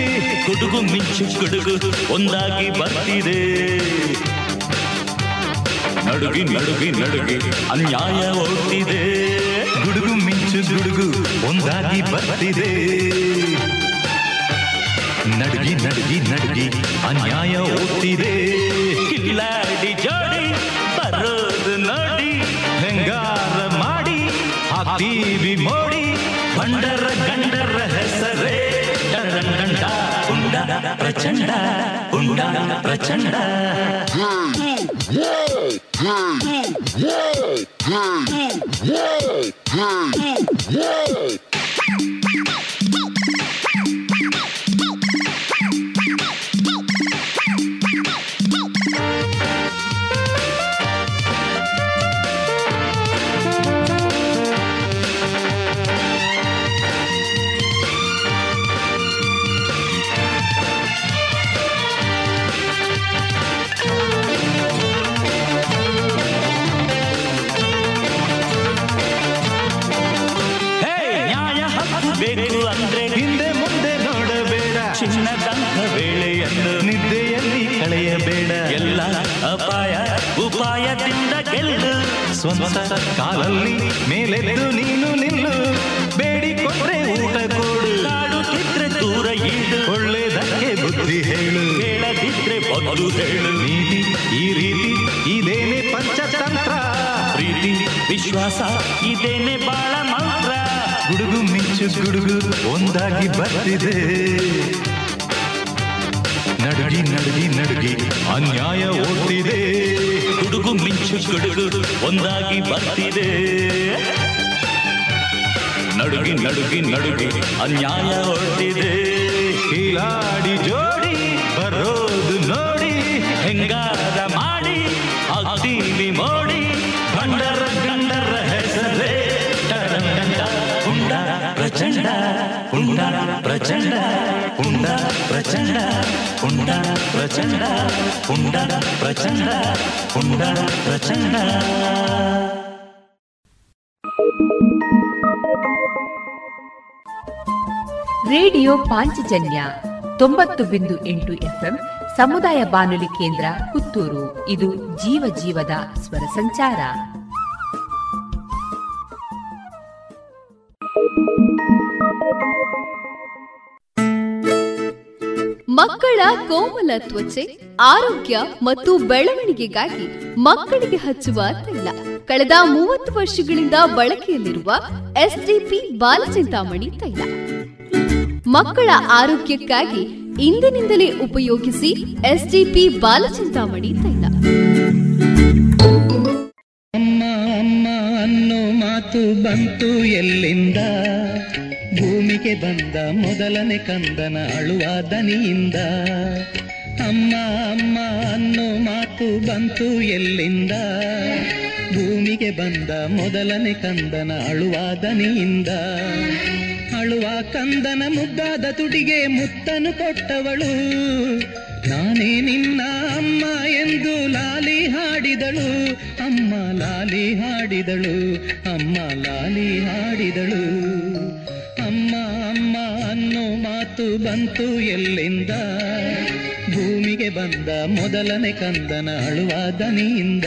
ಗುಡುಗು ಮಿಂಚು ಕುಡುಗು ಒಂದಾಗಿ ಬರ್ತಿದೆ. ನಡುಗಿ ನಡುಗಿ ನಡುಗಿ ಅನ್ಯಾಯ ಓಡ್ತಿದೆ ಗುಡುಗು ಮಿಂಚು ಗುಡುಗು ಒಂದಾಗಿ ಬರ್ತಿದೆ. ನಡುಗಿ ನಡುಗಿ ನಡುಗಿ ಅನ್ಯಾಯ ಓಡ್ತಿದೆ ಕಿಲಾಡಿ ಜೋಡಿ, ಬರೋದು ನೋಡಿ, ಹೆಂಗಾರ ಮಾಡಿ ಹಾಕ್ತೀವಿ ಮೋಡಿ ಬಂಡರ ಗಂಡರ ಹೆಸರೇ ಡಂಡ ಉಂಡ ಪ್ರಚಂಡ ಉಂಡ ಪ್ರಚಂಡ ಹೇ, ಕಾಲಲ್ಲಿ ಮೇಲೆದ್ದು ನೀನು ನಿಲ್ಲು. ಬೇಡಿಕೊಂಡ್ರೆ ಊಟ ಕೊಡು. ಕಾಡುತ್ತಿದ್ರೆ ದೂರ ಈಡು ಒಳ್ಳೆದಕ್ಕೆ ಬುದ್ಧಿ ಹೇಳು. ಹೇಳದಿದ್ರೆ ಬದಲು ಹೇಳು. ನೀತಿ ಈ ರೀತಿ, ಇದೇನೆ ಪಂಚತಂತ್ರ. ಪ್ರೀತಿ, ವಿಶ್ವಾಸ, ಇದೇನೆ ಬಾಳ ಮಂತ್ರ. ಗುಡುಗು ಮಿಂಚು ಗುಡುಗು ಒಂದಾಗಿ ಬರ್ತಿದೆ. ನಡುಗಿ ನಡಗಿ ನಡುಗಿ ಅನ್ಯಾಯ ಓಡ್ತಿದೆ. ಗುಡುಗು ಮಿಂಚು ಗುಡುಗು ಒಂದಾಗಿ ಬರ್ತಿದೆ. ನಡುಗಿ ನಡುಗಿ ನಡುಗಿ ಅನ್ಯಾಯ ಓಡ್ತಿದೆ ಕೀಲಾಡಿ ಜೋಡಿ ಬರೋದು ನೋಡಿ ಹೆಂಗಾರ ಪ್ರಚಂಡ ಉಂಡ ಪ್ರಚಂಡ ಉಂಡ ಪ್ರಚಂಡ ಉಂಡ ಪ್ರಚಂಡ ಉಂಡ ಪ್ರಚಂಡ ಉಂಡ ಪ್ರಚಂಡ. ರೇಡಿಯೋ ಪಾಂಚಜನ್ಯ ತೊಂಬತ್ತು ಬಿಂದು ಎಂಟು ಎಫ್ಎಂ ಸಮುದಾಯ ಬಾನುಲಿ ಕೇಂದ್ರ ಪುತ್ತೂರು. ಇದು ಜೀವ ಜೀವದ ಸ್ವರ ಸಂಚಾರ. ಮಕ್ಕಳ ಕೋಮಲ ತ್ವಚೆ, ಆರೋಗ್ಯ ಮತ್ತು ಬೆಳವಣಿಗೆಗಾಗಿ ಮಕ್ಕಳಿಗೆ ಹಚ್ಚುವ ತೈಲ. ಕಳೆದ ಮೂವತ್ತು ವರ್ಷಗಳಿಂದ ಬಳಕೆಯಲ್ಲಿರುವ ಎಸ್ಡಿಪಿ ಬಾಲಚಿಂತಾಮಣಿ ತೈಲ. ಮಕ್ಕಳ ಆರೋಗ್ಯಕ್ಕಾಗಿ ಇಂದಿನಿಂದಲೇ ಉಪಯೋಗಿಸಿ ಎಸ್ಡಿಪಿ ಬಾಲಚಿಂತಾಮಣಿ ತೈಲ. ಅಮ್ಮ ಅಮ್ಮ ಅನ್ನೋ ಮಾತು ಬಂತು ಎಲ್ಲಿಂದ? ಭೂಮಿಗೆ ಬಂದ ಮೊದಲನೇ ಕಂದನ ಅಳುವ ದನಿಯಿಂದ. ಅಮ್ಮ ಅಮ್ಮ, ಅನ್ನೋ ಮಾತು ಬಂತು ಎಲ್ಲಿಂದ? ಭೂಮಿಗೆ ಬಂದ ಮೊದಲನೇ ಕಂದನ ಅಳುವ ದನಿಯಿಂದ. ಅಳುವ ಕಂದನ ಮುದ್ದಾದ ತುಟಿಗೆ ಮುತ್ತನು ಕೊಟ್ಟವಳು. ನಾನೇ ನಿನ್ನ ಅಮ್ಮ ಎಂದು ಲಾಲಿ ಹಾಡಿದಳು. ಅಮ್ಮ ಲಾಲಿ ಹಾಡಿದಳು, ಅಮ್ಮ ಲಾಲಿ ಹಾಡಿದಳು. ಅಮ್ಮ ಅನ್ನು ಮಾತು ಬಂತು ಎಲ್ಲಿಂದ? ಭೂಮಿಗೆ ಬಂದ ಮೊದಲನೇ ಕಂದನ ಅಳುವ ದನಿಯಿಂದ.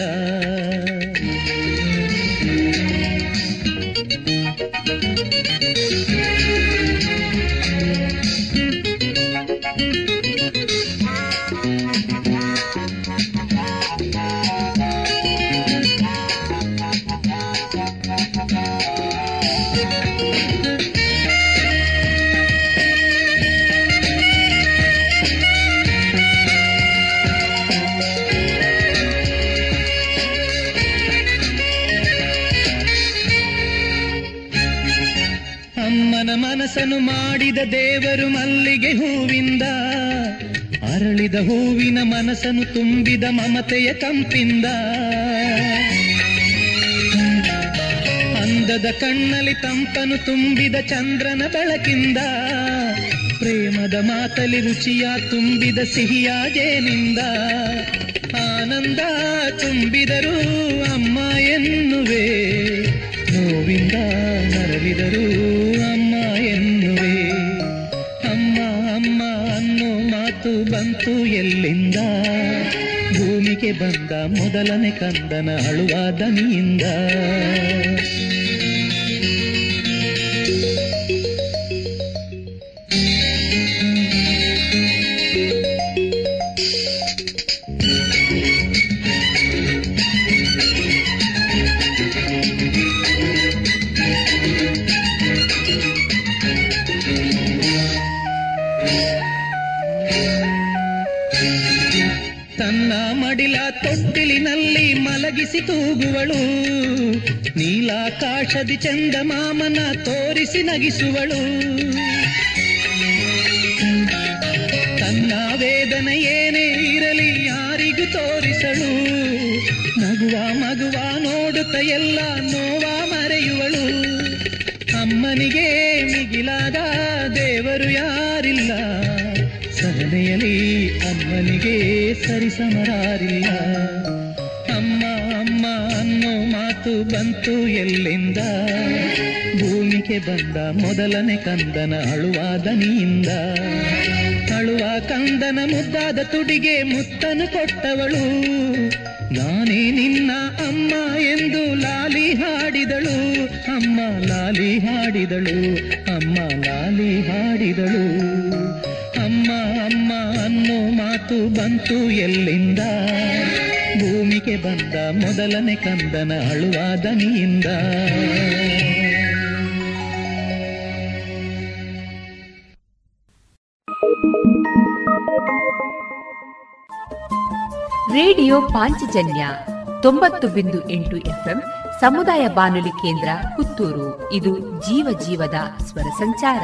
ಅರಳಿದ ಹೂವಿನ ಮನಸ್ಸನ್ನು ತುಂಬಿದ ಮಮತೆಯ ತಂಪಿಂದ. ಅಂದದ ಕಣ್ಣಲ್ಲಿ ತಂಪನು ತುಂಬಿದ ಚಂದ್ರನ ಬೆಳಕಿಂದ. ಪ್ರೇಮದ ಮಾತಲಿ ರುಚಿಯ ತುಂಬಿದ ಸಿಹಿಯಾಗೇನಿಂದ ಆನಂದ ತುಂಬಿದರು ಅಮ್ಮ ಎನ್ನುವೆ. ನೋವಿಂದ ಎಲ್ಲಿಂದ ಭೂಮಿಗೆ ಬಂದ ಮೊದಲನೇ ಕಂದನ ಅಳುವ ದನಿಯಿಂದ. ಮಲಗಿಸಿ ತೂಗುವಳು. ನೀಲಾಕಾಶದಿ ಚಂದಮಾಮನ ತೋರಿಸಿ ನಗಿಸುವಳು. ಬಂತು ಎಲ್ಲಿಂದ? ಭೂಮಿಗೆ ಬಂದ ಮೊದಲನೇ ಕಂದನ ಅಳುವಾದನಿಯಿಂದ ಅಳುವ ಕಂದನ ಮುದ್ದಾದ ತುಡಿಗೆ ಮುತ್ತನು ಕೊಟ್ಟವಳು. ನಾನೇ ನಿನ್ನ ಅಮ್ಮ ಎಂದು ಲಾಲಿ ಹಾಡಿದಳು. ಅಮ್ಮ ಲಾಲಿ ಹಾಡಿದಳು, ಅಮ್ಮ ಲಾಲಿ ಹಾಡಿದಳು. ಅಮ್ಮ ಅಮ್ಮ ಅನ್ನೋ ಮಾತು ಬಂತು ಎಲ್ಲಿಂದ? ಬಂದ ಮೊದಲನೇ ಕಂದನ ಅಳುವ ದನಿಯಿಂದ ರೇಡಿಯೋ ಪಾಂಚಜನ್ಯ ತೊಂಬತ್ತು ಬಿಂದು ಎಂಟು ಎಫ್ಎಂ ಸಮುದಾಯ ಬಾನುಲಿ ಕೇಂದ್ರ ಪುತ್ತೂರು. ಇದು ಜೀವ ಜೀವದ ಸ್ವರ ಸಂಚಾರ.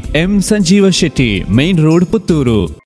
M Sanjeeva Shetty main road Puttur.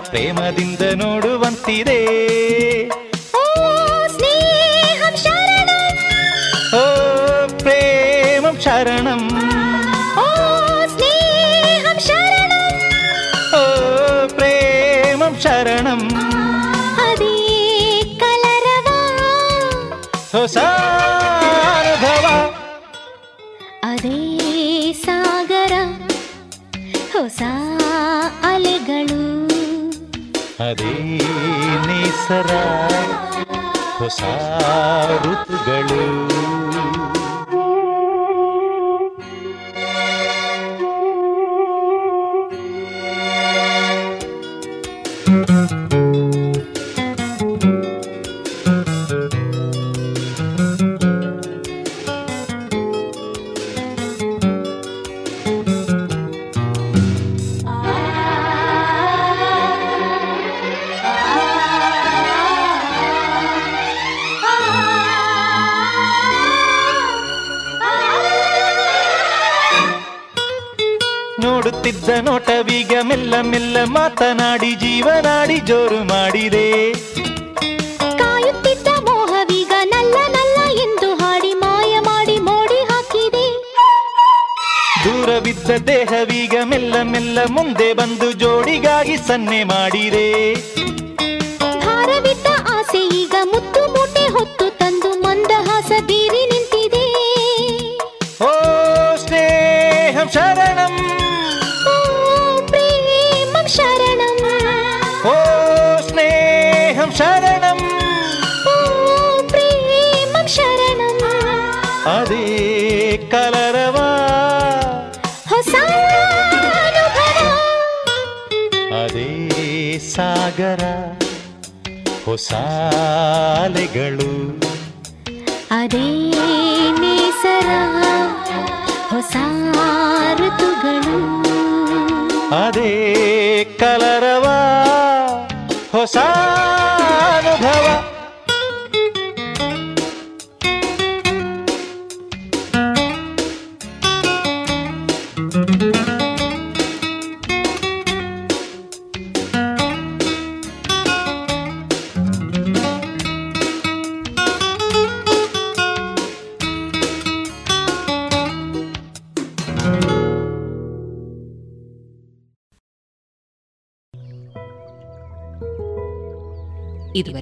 ತುಂಬು ಅದೇ ಕಲರವ? ಹೊಸ ಅದೇ ಸಾಗರ ಹೊಸ ಅಲೆಗಳು. ಅದೇ ನೇಸರ ಹೊಸ ಋತುಗಳು. ಅದೇ ಕಲರವ? ಹೊಸ ಅನುಭವ.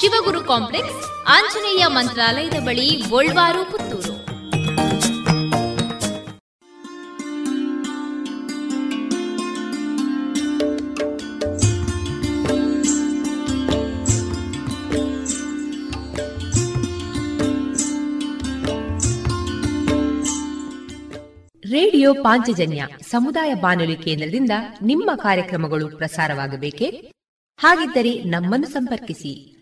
Shivaguru complex, Anjaneya ಮಂತ್ರಾಲಯದ ಬಳಿ ಗೋಲ್ವಾರು ಪುತ್ತೂರು. ರೇಡಿಯೋ ಪಾಂಚಜನ್ಯ ಸಮುದಾಯ ಬಾನುಲಿ ಕೇಂದ್ರದಿಂದ ನಿಮ್ಮ ಕಾರ್ಯಕ್ರಮಗಳು ಪ್ರಸಾರವಾಗಬೇಕೆ? ಹಾಗಿದ್ದರೆ ನಮ್ಮನ್ನು ಸಂಪರ್ಕಿಸಿ.